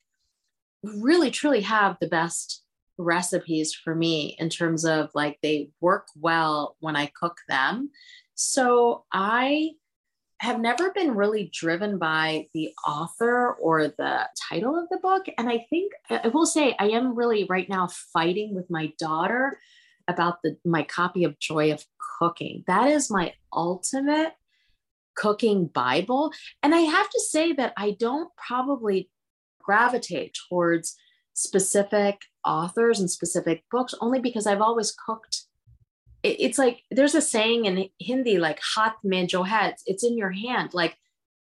really truly have the best recipes for me in terms of like they work well when I cook them. So I have never been really driven by the author or the title of the book. And I think I will say I am really right now fighting with my daughter about the my copy of Joy of cooking. That is my ultimate cooking Bible. And I have to say that I don't probably gravitate towards specific authors and specific books only because I've always cooked. It's like there's a saying in Hindi like "hot mein jo hai," it's in your hand. Like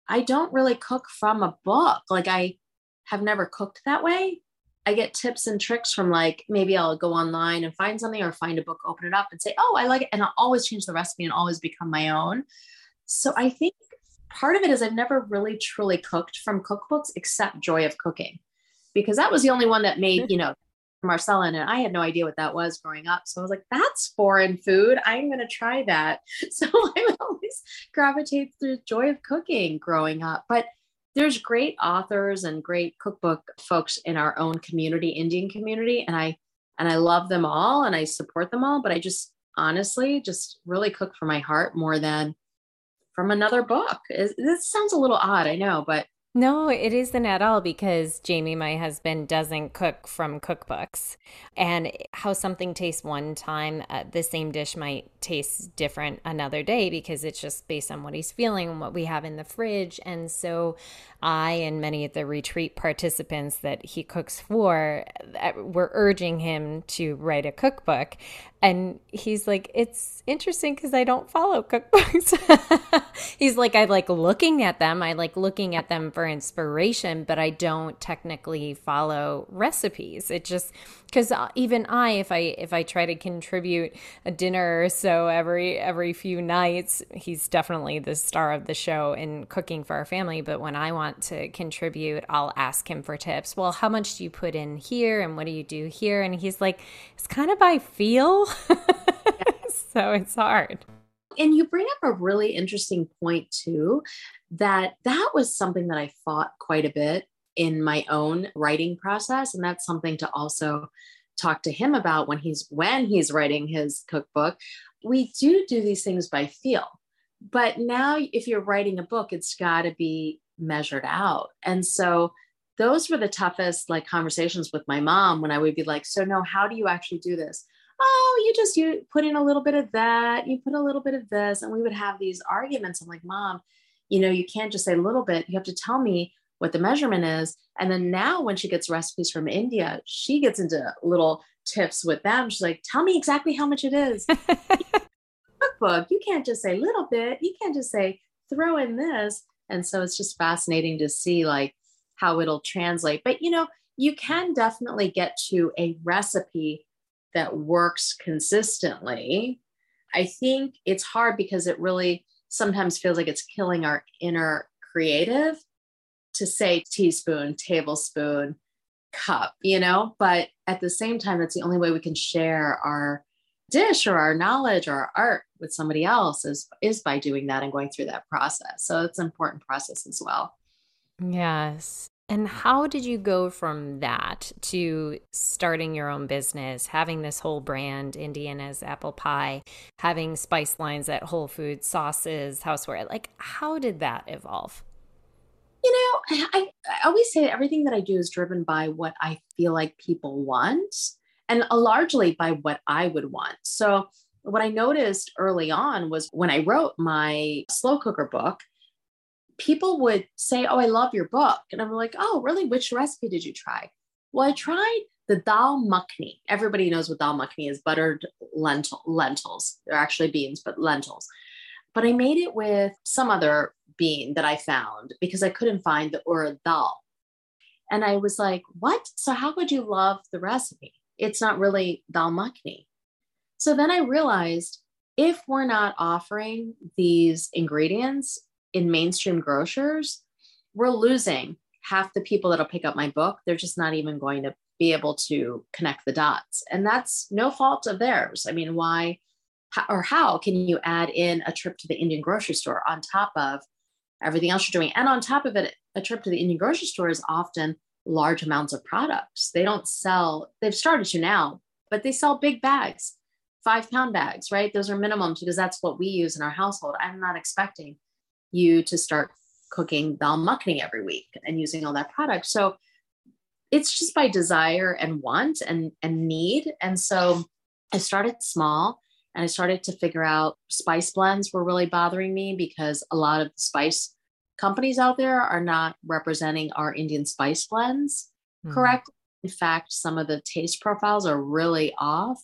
I don't really cook from a book. Like I have never cooked that way. I get tips and tricks from like maybe I'll go online and find something or find a book, open it up and say, oh, I like it. And I'll always change the recipe and always become my own. So I think part of it is I've never really truly cooked from cookbooks except Joy of Cooking, because that was the only one that made, mm. you know, Marcella and I had no idea what that was growing up. So I was like, that's foreign food. I'm going to try that. So I always gravitate through Joy of Cooking growing up. But there's great authors and great cookbook folks in our own community, Indian community, and I and I love them all and I support them all, but I just honestly just really cook from my heart more than from another book. This sounds a little odd, I know, but no, it isn't at all because Jamie, my husband, doesn't cook from cookbooks. And how something tastes one time, uh, the same dish might taste different another day because it's just based on what he's feeling and what we have in the fridge. And so I and many of the retreat participants that he cooks for uh, were urging him to write a cookbook. And he's like, it's interesting because I don't follow cookbooks. he's like, I like looking at them. I like looking at them for inspiration, but I don't technically follow recipes. It just because uh, even I, if I if I try to contribute a dinner or so every every few nights, he's definitely the star of the show in cooking for our family. But when I want to contribute, I'll ask him for tips. Well, how much do you put in here, and what do you do here? And he's like, it's kind of by feel, so it's hard. And you bring up a really interesting point too, that that was something that I fought quite a bit in my own writing process and that's something to also talk to him about when he's when he's writing his cookbook. We do do these things by feel but now if you're writing a book it's got to be measured out. And so those were the toughest like conversations with my mom when i would be like so no how do you actually do this oh you just you put in a little bit of that you put a little bit of this and we would have these arguments i'm like mom you know you can't just say a little bit you have to tell me what the measurement is. And then now when she gets recipes from India, she gets into little tips with them. She's like, tell me exactly how much it is. Cookbook, you can't just say little bit. You can't just say throw in this. And so it's just fascinating to see like how it'll translate. But you know, you can definitely get to a recipe that works consistently. I think it's hard because it really sometimes feels like it's killing our inner creative to say teaspoon, tablespoon, cup, you know, but at the same time, that's the only way we can share our dish or our knowledge or our art with somebody else is is by doing that and going through that process. So it's an important process as well. Yes. And how did you go from that to starting your own business, having this whole brand, Indian as apple pie, having spice lines at Whole Foods, sauces, houseware? Like, how did that evolve? you know, I, I always say that everything that I do is driven by what I feel like people want and uh, largely by what I would want. So, what I noticed early on was when I wrote my slow cooker book, people would say, Oh, I love your book. And I'm like, Oh, really? Which recipe did you try? Well, I tried the dal makhni. Everybody knows what dal makhni is buttered lentil, lentils. They're actually beans, but lentils. But I made it with some other bean that I found because I couldn't find the urad dal. And I was like, what? So how would you love the recipe? It's not really dal makhni. So then I realized if we're not offering these ingredients in mainstream grocers, we're losing half the people that'll pick up my book. They're just not even going to be able to connect the dots. And that's no fault of theirs. I mean, why or how can you add in a trip to the Indian grocery store on top of everything else you're doing. And on top of it, a trip to the Indian grocery store is often large amounts of products. They don't sell, they've started to now, but they sell big bags, five pound bags, right? Those are minimums because that's what we use in our household. I'm not expecting you to start cooking dal makhni every week and using all that product. So it's just by desire and want and, and need. And so I started small and I started to figure out spice blends were really bothering me because a lot of the spice companies out there are not representing our Indian spice blends mm-hmm. correct. In fact, some of the taste profiles are really off.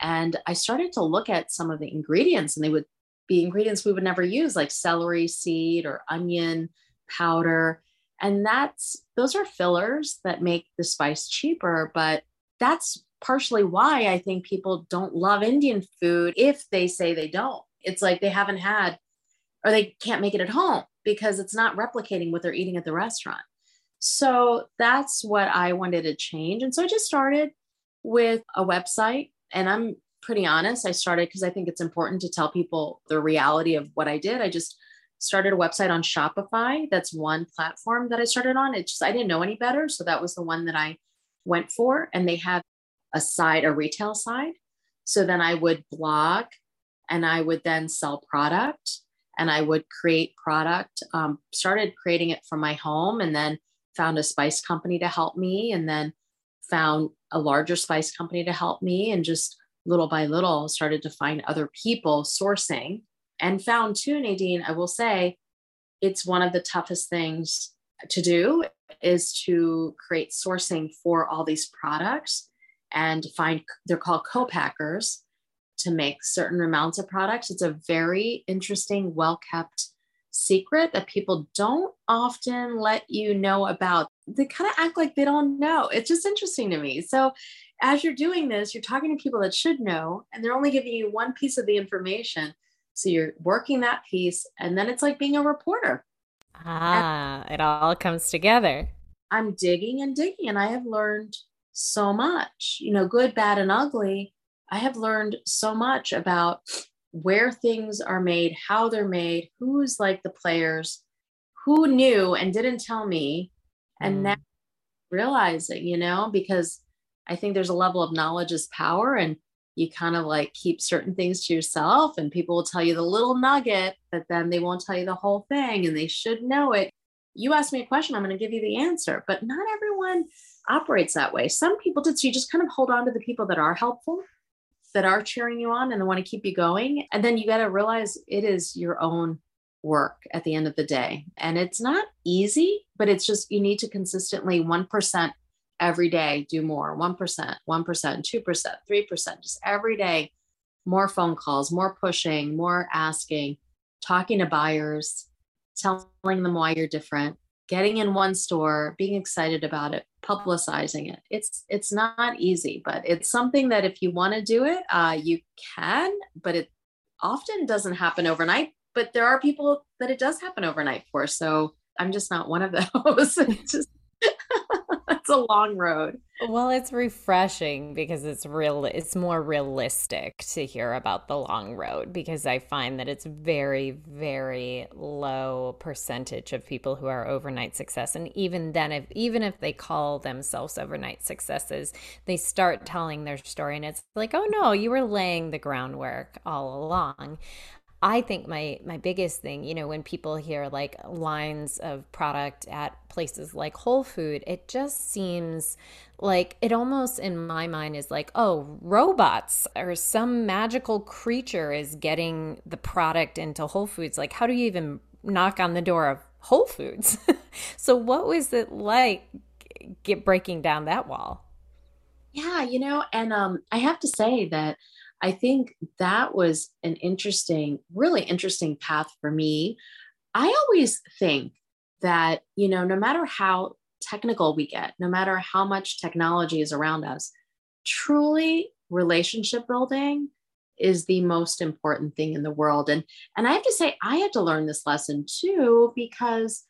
And I started to look at some of the ingredients, and they would be ingredients we would never use, like celery seed or onion powder. And that's those are fillers that make the spice cheaper, but that's partially why I think people don't love Indian food if they say they don't. It's like they haven't had or they can't make it at home because it's not replicating what they're eating at the restaurant. So that's what I wanted to change. And so I just started with a website. And I'm pretty honest, I started because I think it's important to tell people the reality of what I did. I just started a website on Shopify. That's one platform that I started on. It's just, I didn't know any better. So that was the one that I went for. And they have a side, a retail side. So then I would blog and I would then sell product and I would create product. Um, started creating it from my home and then found a spice company to help me and then found a larger spice company to help me and just little by little started to find other people sourcing and found too nadine i will say it's one of the toughest things to do is to create sourcing for all these products and find they're called co-packers to make certain amounts of products. It's a very interesting, well kept secret that people don't often let you know about. They kind of act like they don't know. It's just interesting to me. So, as you're doing this, you're talking to people that should know, and they're only giving you one piece of the information. So, you're working that piece, and then it's like being a reporter. Ah, and it all comes together. I'm digging and digging, and I have learned so much, you know, good, bad, and ugly. I have learned so much about where things are made, how they're made, who's like the players, who knew and didn't tell me. And mm. now realizing, you know, because I think there's a level of knowledge is power and you kind of like keep certain things to yourself and people will tell you the little nugget, but then they won't tell you the whole thing and they should know it. You ask me a question, I'm going to give you the answer, but not everyone operates that way. Some people did. So you just kind of hold on to the people that are helpful, that are cheering you on and want to keep you going. And then you got to realize it is your own work at the end of the day. And it's not easy, but it's just you need to consistently 1% every day do more 1%, 1%, 2%, 3%, just every day. More phone calls, more pushing, more asking, talking to buyers, telling them why you're different, getting in one store, being excited about it, publicizing it. It's it's not easy, but it's something that if you want to do it, uh, you can. But it often doesn't happen overnight. But there are people that it does happen overnight for. So I'm just not one of those. just it's a long road. Well, it's refreshing because it's real it's more realistic to hear about the long road because I find that it's very very low percentage of people who are overnight success and even then if even if they call themselves overnight successes, they start telling their story and it's like, "Oh no, you were laying the groundwork all along." I think my my biggest thing, you know, when people hear like lines of product at places like Whole Food, it just seems like it almost in my mind is like, oh, robots or some magical creature is getting the product into Whole Foods. Like, how do you even knock on the door of Whole Foods? so, what was it like get breaking down that wall? Yeah, you know, and um, I have to say that I think that was an interesting, really interesting path for me. I always think that, you know, no matter how technical we get, no matter how much technology is around us, truly relationship building is the most important thing in the world. And and I have to say I had to learn this lesson too because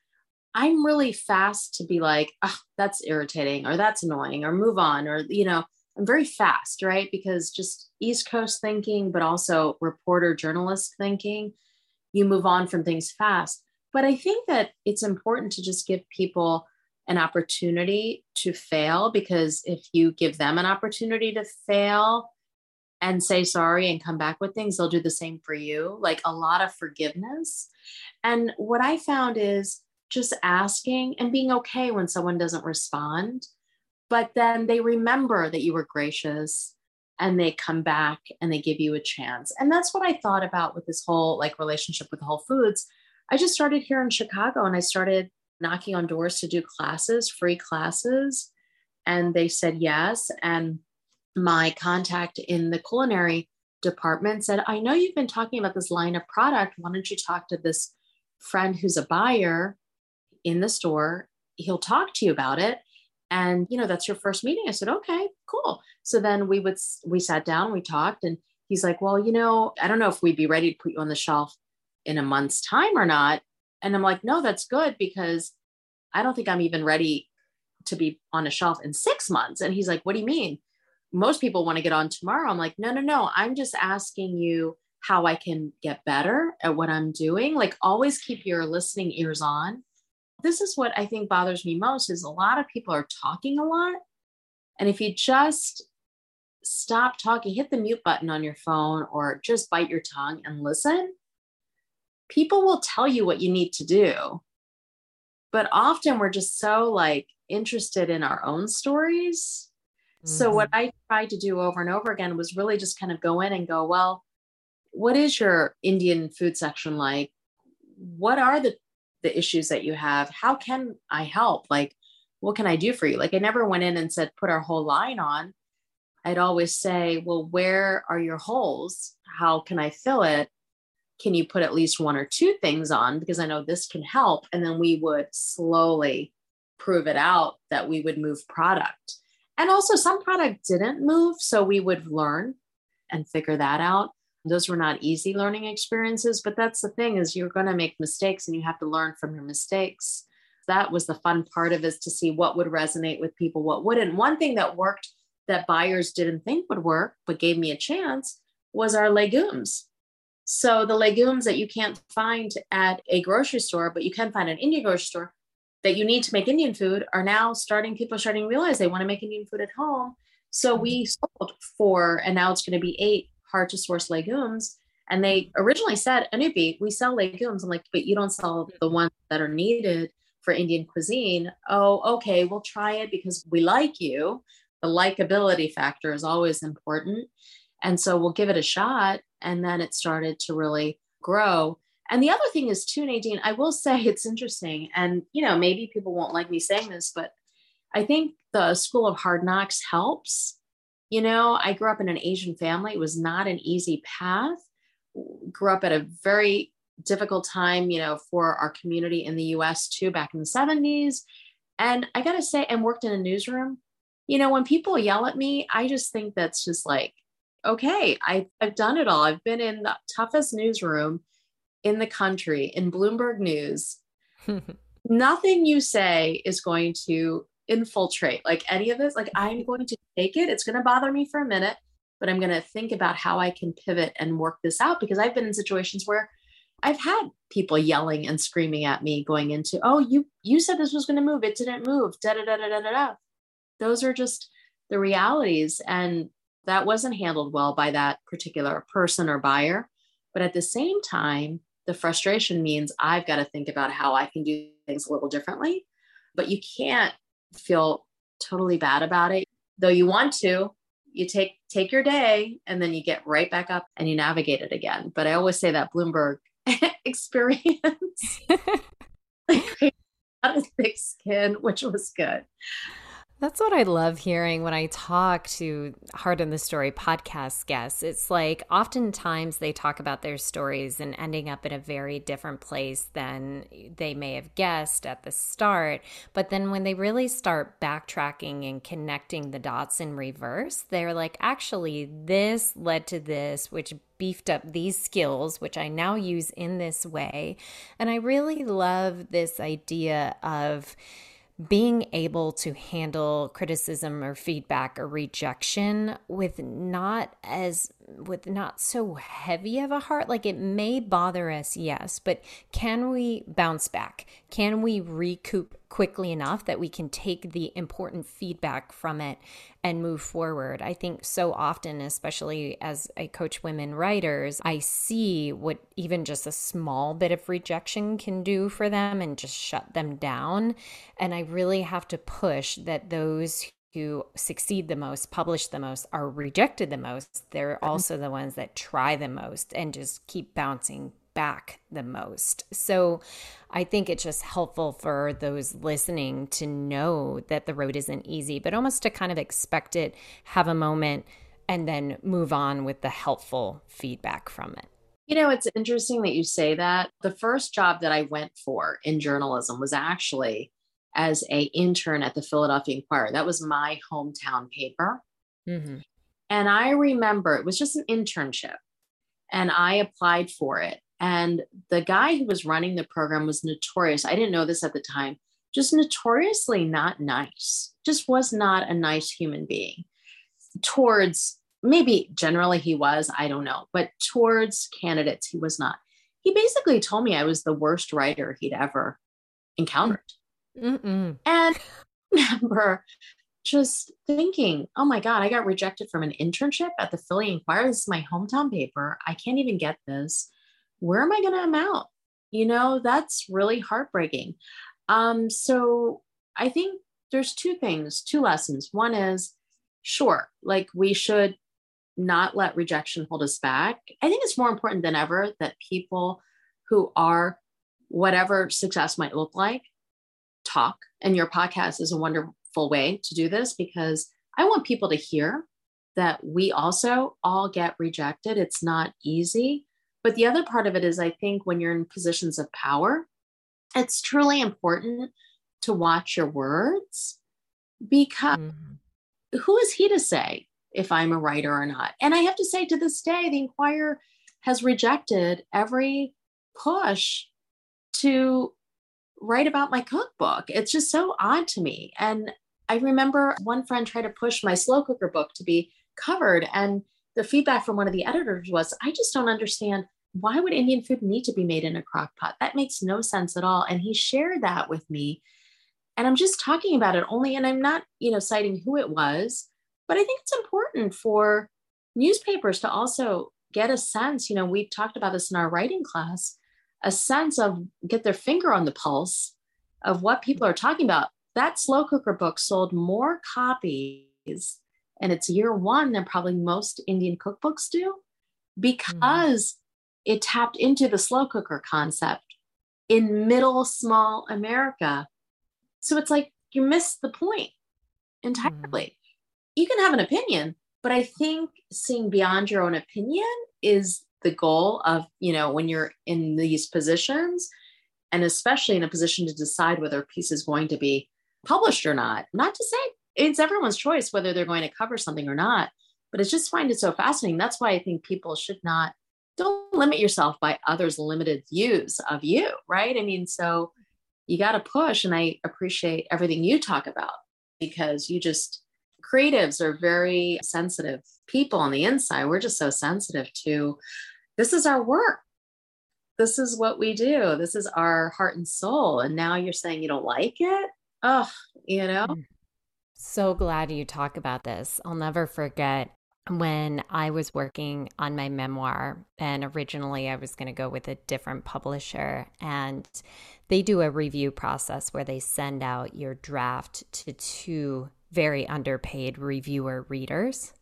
I'm really fast to be like, oh, that's irritating or that's annoying or move on or you know, I'm very fast, right? Because just East Coast thinking, but also reporter journalist thinking, you move on from things fast. But I think that it's important to just give people an opportunity to fail because if you give them an opportunity to fail and say sorry and come back with things, they'll do the same for you, like a lot of forgiveness. And what I found is just asking and being okay when someone doesn't respond but then they remember that you were gracious and they come back and they give you a chance. And that's what I thought about with this whole like relationship with Whole Foods. I just started here in Chicago and I started knocking on doors to do classes, free classes. And they said yes. And my contact in the culinary department said, I know you've been talking about this line of product. Why don't you talk to this friend who's a buyer in the store? He'll talk to you about it. And, you know, that's your first meeting. I said, okay, cool. So then we would, we sat down, we talked, and he's like, well, you know, I don't know if we'd be ready to put you on the shelf in a month's time or not. And I'm like, no, that's good because I don't think I'm even ready to be on a shelf in six months. And he's like, what do you mean? Most people want to get on tomorrow. I'm like, no, no, no. I'm just asking you how I can get better at what I'm doing. Like, always keep your listening ears on. This is what I think bothers me most is a lot of people are talking a lot. And if you just stop talking, hit the mute button on your phone or just bite your tongue and listen, people will tell you what you need to do. But often we're just so like interested in our own stories. Mm-hmm. So what I tried to do over and over again was really just kind of go in and go, well, what is your Indian food section like? What are the the issues that you have? How can I help? Like what can I do for you? Like I never went in and said put our whole line on. I'd always say, well, where are your holes? How can I fill it? can you put at least one or two things on because i know this can help and then we would slowly prove it out that we would move product and also some product didn't move so we would learn and figure that out those were not easy learning experiences but that's the thing is you're going to make mistakes and you have to learn from your mistakes. That was the fun part of is to see what would resonate with people what wouldn't. One thing that worked that buyers didn't think would work but gave me a chance was our legumes. So the legumes that you can't find at a grocery store, but you can find an Indian grocery store that you need to make Indian food are now starting, people starting to realize they want to make Indian food at home. So we sold four, and now it's going to be eight hard to source legumes. And they originally said, Anupy, we sell legumes. I'm like, but you don't sell mm. the ones that are needed for Indian cuisine. Oh, okay, we'll try it because we like you. The likability factor is always important. And so we'll give it a shot. And then it started to really grow. And the other thing is, too, Nadine, I will say it's interesting. And, you know, maybe people won't like me saying this, but I think the school of hard knocks helps. You know, I grew up in an Asian family. It was not an easy path. Grew up at a very difficult time, you know, for our community in the US too, back in the 70s. And I got to say, and worked in a newsroom. You know, when people yell at me, I just think that's just like, okay, I, I've done it all. I've been in the toughest newsroom in the country, in Bloomberg News. Nothing you say is going to infiltrate like any of this. Like, I'm going to take it. It's going to bother me for a minute, but I'm going to think about how I can pivot and work this out because I've been in situations where I've had people yelling and screaming at me going into, oh, you you said this was going to move. It didn't move. Da da da da da da. Those are just the realities. And that wasn't handled well by that particular person or buyer. But at the same time, the frustration means I've got to think about how I can do things a little differently. But you can't feel totally bad about it. Though you want to, you take take your day and then you get right back up and you navigate it again. But I always say that Bloomberg experience like, a thick skin, which was good. That's what I love hearing when I talk to Heart in the Story podcast guests. It's like oftentimes they talk about their stories and ending up in a very different place than they may have guessed at the start. But then when they really start backtracking and connecting the dots in reverse, they're like, actually, this led to this, which beefed up these skills, which I now use in this way. And I really love this idea of, being able to handle criticism or feedback or rejection with not as with not so heavy of a heart like it may bother us yes but can we bounce back? Can we recoup quickly enough that we can take the important feedback from it and move forward? I think so often especially as i coach women writers i see what even just a small bit of rejection can do for them and just shut them down. And i really have to push that those who succeed the most, publish the most, are rejected the most, they're also the ones that try the most and just keep bouncing back the most. So I think it's just helpful for those listening to know that the road isn't easy, but almost to kind of expect it, have a moment, and then move on with the helpful feedback from it. You know, it's interesting that you say that. The first job that I went for in journalism was actually as a intern at the Philadelphia Inquirer. That was my hometown paper. Mm-hmm. And I remember it was just an internship and I applied for it. And the guy who was running the program was notorious. I didn't know this at the time, just notoriously not nice, just was not a nice human being towards maybe generally he was, I don't know, but towards candidates, he was not. He basically told me I was the worst writer he'd ever encountered. Mm-mm. And remember just thinking, oh my God, I got rejected from an internship at the Philly Inquirer. This is my hometown paper. I can't even get this. Where am I going to amount? You know, that's really heartbreaking. Um, so I think there's two things, two lessons. One is, sure, like we should not let rejection hold us back. I think it's more important than ever that people who are whatever success might look like talk. And your podcast is a wonderful way to do this because I want people to hear that we also all get rejected. It's not easy. But the other part of it is, I think when you're in positions of power, it's truly important to watch your words because mm-hmm. who is he to say if I'm a writer or not. And I have to say, to this day, the Inquirer has rejected every push to write about my cookbook. It's just so odd to me. And I remember one friend tried to push my slow cooker book to be covered. And the feedback from one of the editors was, I just don't understand why would Indian food need to be made in a crock pot? That makes no sense at all. And he shared that with me. And I'm just talking about it only, and I'm not, you know, citing who it was, but I think it's important for newspapers to also get a sense, you know, we've talked about this in our writing class, a sense of get their finger on the pulse of what people are talking about. That slow cooker book sold more copies and it's year one than probably most Indian cookbooks do because mm. it tapped into the slow cooker concept in middle small America. So it's like you missed the point entirely. Mm you can have an opinion, but I think seeing beyond your own opinion is the goal of, you know, when you're in these positions and especially in a position to decide whether a piece is going to be published or not. Not to say it's everyone's choice whether they're going to cover something or not, but it's just find it so fascinating. That's why I think people should not don't limit yourself by others' limited views of you, right? I mean, so you got to push, and I appreciate everything you talk about because you just creatives are very sensitive people on the inside. We're just so sensitive to this is our work. This is what we do. This is our heart and soul. And now you're saying you don't like it? Oh, you know? Mm. So glad you talk about this. I'll never forget when I was working on my memoir, and originally I was going to go with a different publisher, and they do a review process where they send out your draft to two very underpaid reviewer readers.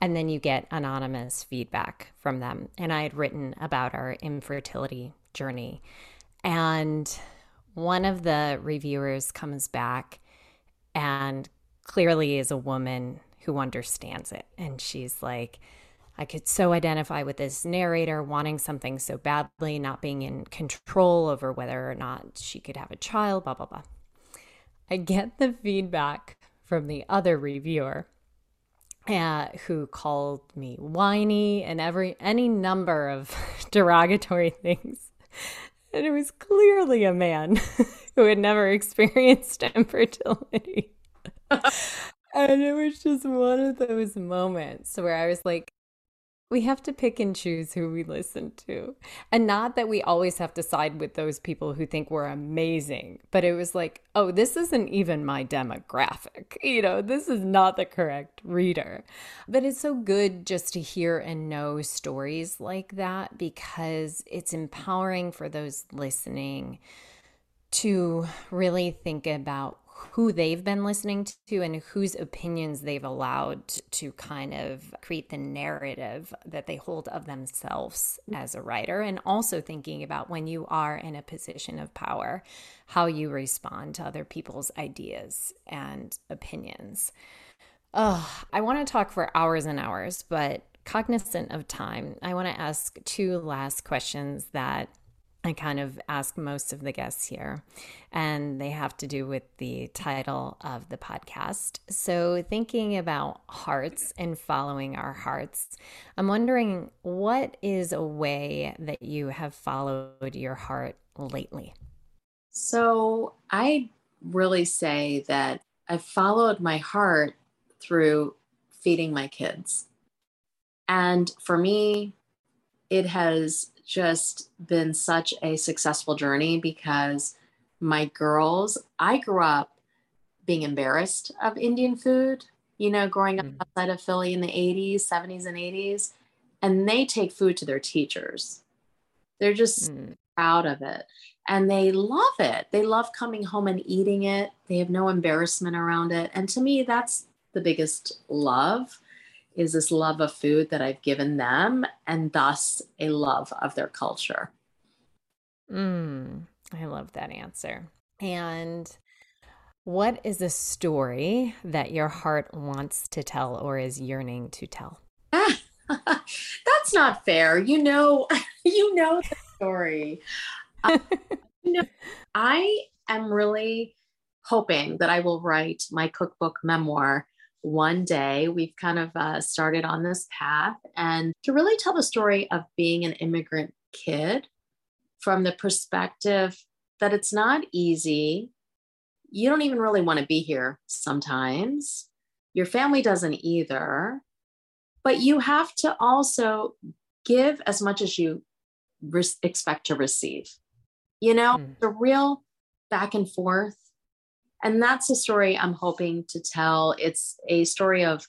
And then you get anonymous feedback from them. And I had written about our infertility journey. And one of the reviewers comes back and clearly is a woman who understands it. And she's like, I could so identify with this narrator wanting something so badly, not being in control over whether or not she could have a child, blah, blah, blah. I get the feedback from the other reviewer uh, who called me whiny and every any number of derogatory things. And it was clearly a man who had never experienced infertility. and it was just one of those moments where I was like, we have to pick and choose who we listen to. And not that we always have to side with those people who think we're amazing, but it was like, oh, this isn't even my demographic. You know, this is not the correct reader. But it's so good just to hear and know stories like that because it's empowering for those listening to really think about who they've been listening to and whose opinions they've allowed to kind of create the narrative that they hold of themselves as a writer. And also thinking about when you are in a position of power, how you respond to other people's ideas and opinions. Oh, I want to talk for hours and hours, but cognizant of time, I want to ask two last questions that I kind of ask most of the guests here, and they have to do with the title of the podcast. So, thinking about hearts and following our hearts, I'm wondering what is a way that you have followed your heart lately? So, I really say that I followed my heart through feeding my kids. And for me, it has just been such a successful journey because my girls, I grew up being embarrassed of Indian food, you know, growing up mm. outside of Philly in the 80s, 70s, and 80s. And they take food to their teachers. They're just mm. proud of it and they love it. They love coming home and eating it. They have no embarrassment around it. And to me, that's the biggest love is this love of food that I've given them and thus a love of their culture. Mm, I love that answer. And what is a story that your heart wants to tell or is yearning to tell? that's not fair. You know, you know the story. uh, you know, I am really hoping that I will write my cookbook memoir one day. We've kind of uh, started on this path and to really tell the story of being an immigrant kid from the perspective that it's not easy. You don't even really want to be here sometimes. Your family doesn't either. But you have to also give as much as you re- expect to receive. You know, mm. the real back and forth and that's a story I'm hoping to tell. It's a story of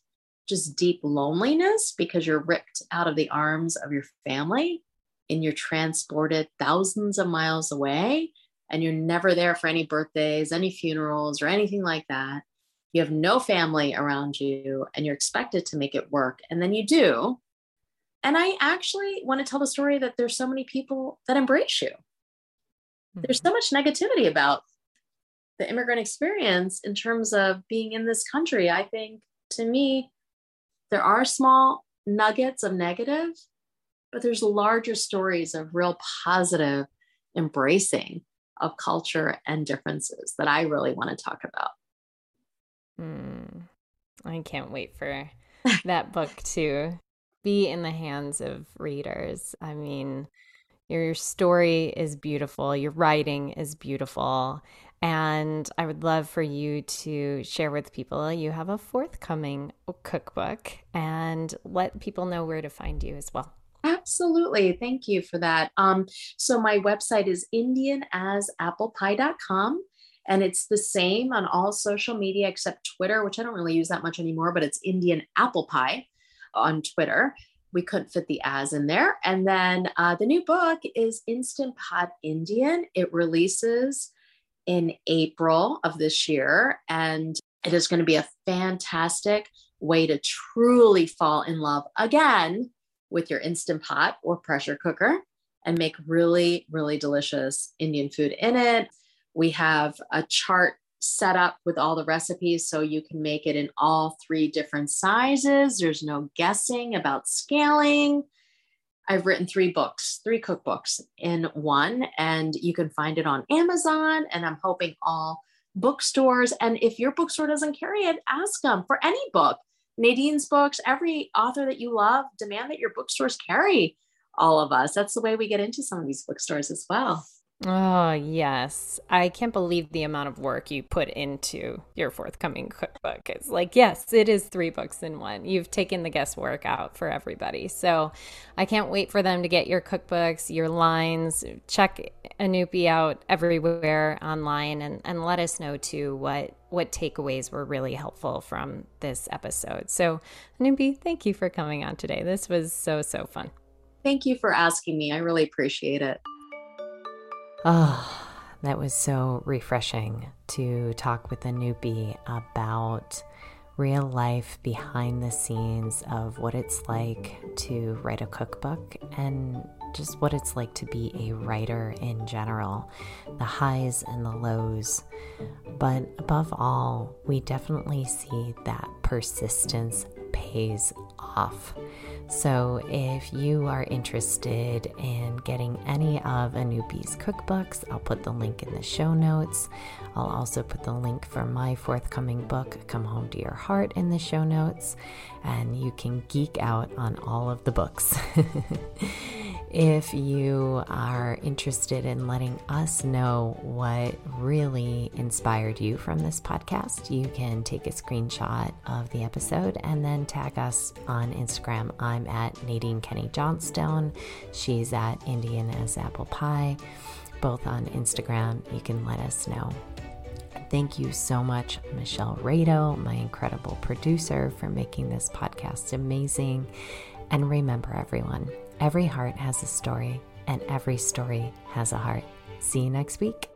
just deep loneliness because you're ripped out of the arms of your family and you're transported thousands of miles away and you're never there for any birthdays, any funerals, or anything like that. You have no family around you and you're expected to make it work. And then you do. And I actually want to tell the story that there's so many people that embrace you. Mm-hmm. There's so much negativity about the immigrant experience in terms of being in this country. I think to me, there are small nuggets of negative, but there's larger stories of real positive embracing of culture and differences that I really want to talk about. Mm, I can't wait for that book to be in the hands of readers. I mean, your story is beautiful, your writing is beautiful. And I would love for you to share with people you have a forthcoming cookbook and let people know where to find you as well. Absolutely. Thank you for that. Um, so, my website is indianasapplepie.com. And it's the same on all social media except Twitter, which I don't really use that much anymore, but it's Indian Apple Pie on Twitter. We couldn't fit the as in there. And then uh, the new book is Instant Pot Indian. It releases in April of this year. And it is going to be a fantastic way to truly fall in love again with your Instant Pot or pressure cooker and make really, really delicious Indian food in it. We have a chart set up with all the recipes so you can make it in all three different sizes. There's no guessing about scaling. I've written three books, three cookbooks in one, and you can find it on Amazon. And I'm hoping all bookstores. And if your bookstore doesn't carry it, ask them for any book. Nadine's books, every author that you love, demand that your bookstores carry all of us. That's the way we get into some of these bookstores as well. Oh, yes. I can't believe the amount of work you put into your forthcoming cookbook. It's like, yes, it is three books in one. You've taken the guesswork out for everybody. So I can't wait for them to get your cookbooks, your lines. Check Anupy out everywhere online and, and let us know too what what takeaways were really helpful from this episode. So, Anupy, thank you for coming on today. This was so, so fun. Thank you for asking me. I really appreciate it. Oh, that was so refreshing to talk with Anupy about real life behind the scenes of what it's like to write a cookbook and just what it's like to be a writer in general, the highs and the lows. But above all, we definitely see that persistence pays off. So, if you are interested in getting any of Anupy's cookbooks, I'll put the link in the show notes. I'll also put the link for my forthcoming book, Come Home to Your Heart, in the show notes, and you can geek out on all of the books. If you are interested in letting us know what really inspired you from this podcast, you can take a screenshot of the episode and then tag us on Instagram. I'm at Nadine Kenny Johnstone. She's at Indian as Apple Pie. Both on Instagram, you can let us know. Thank you so much, Michelle Rado, my incredible producer, for making this podcast amazing. And remember, everyone, Every heart has a story, and every story has a heart. See you next week.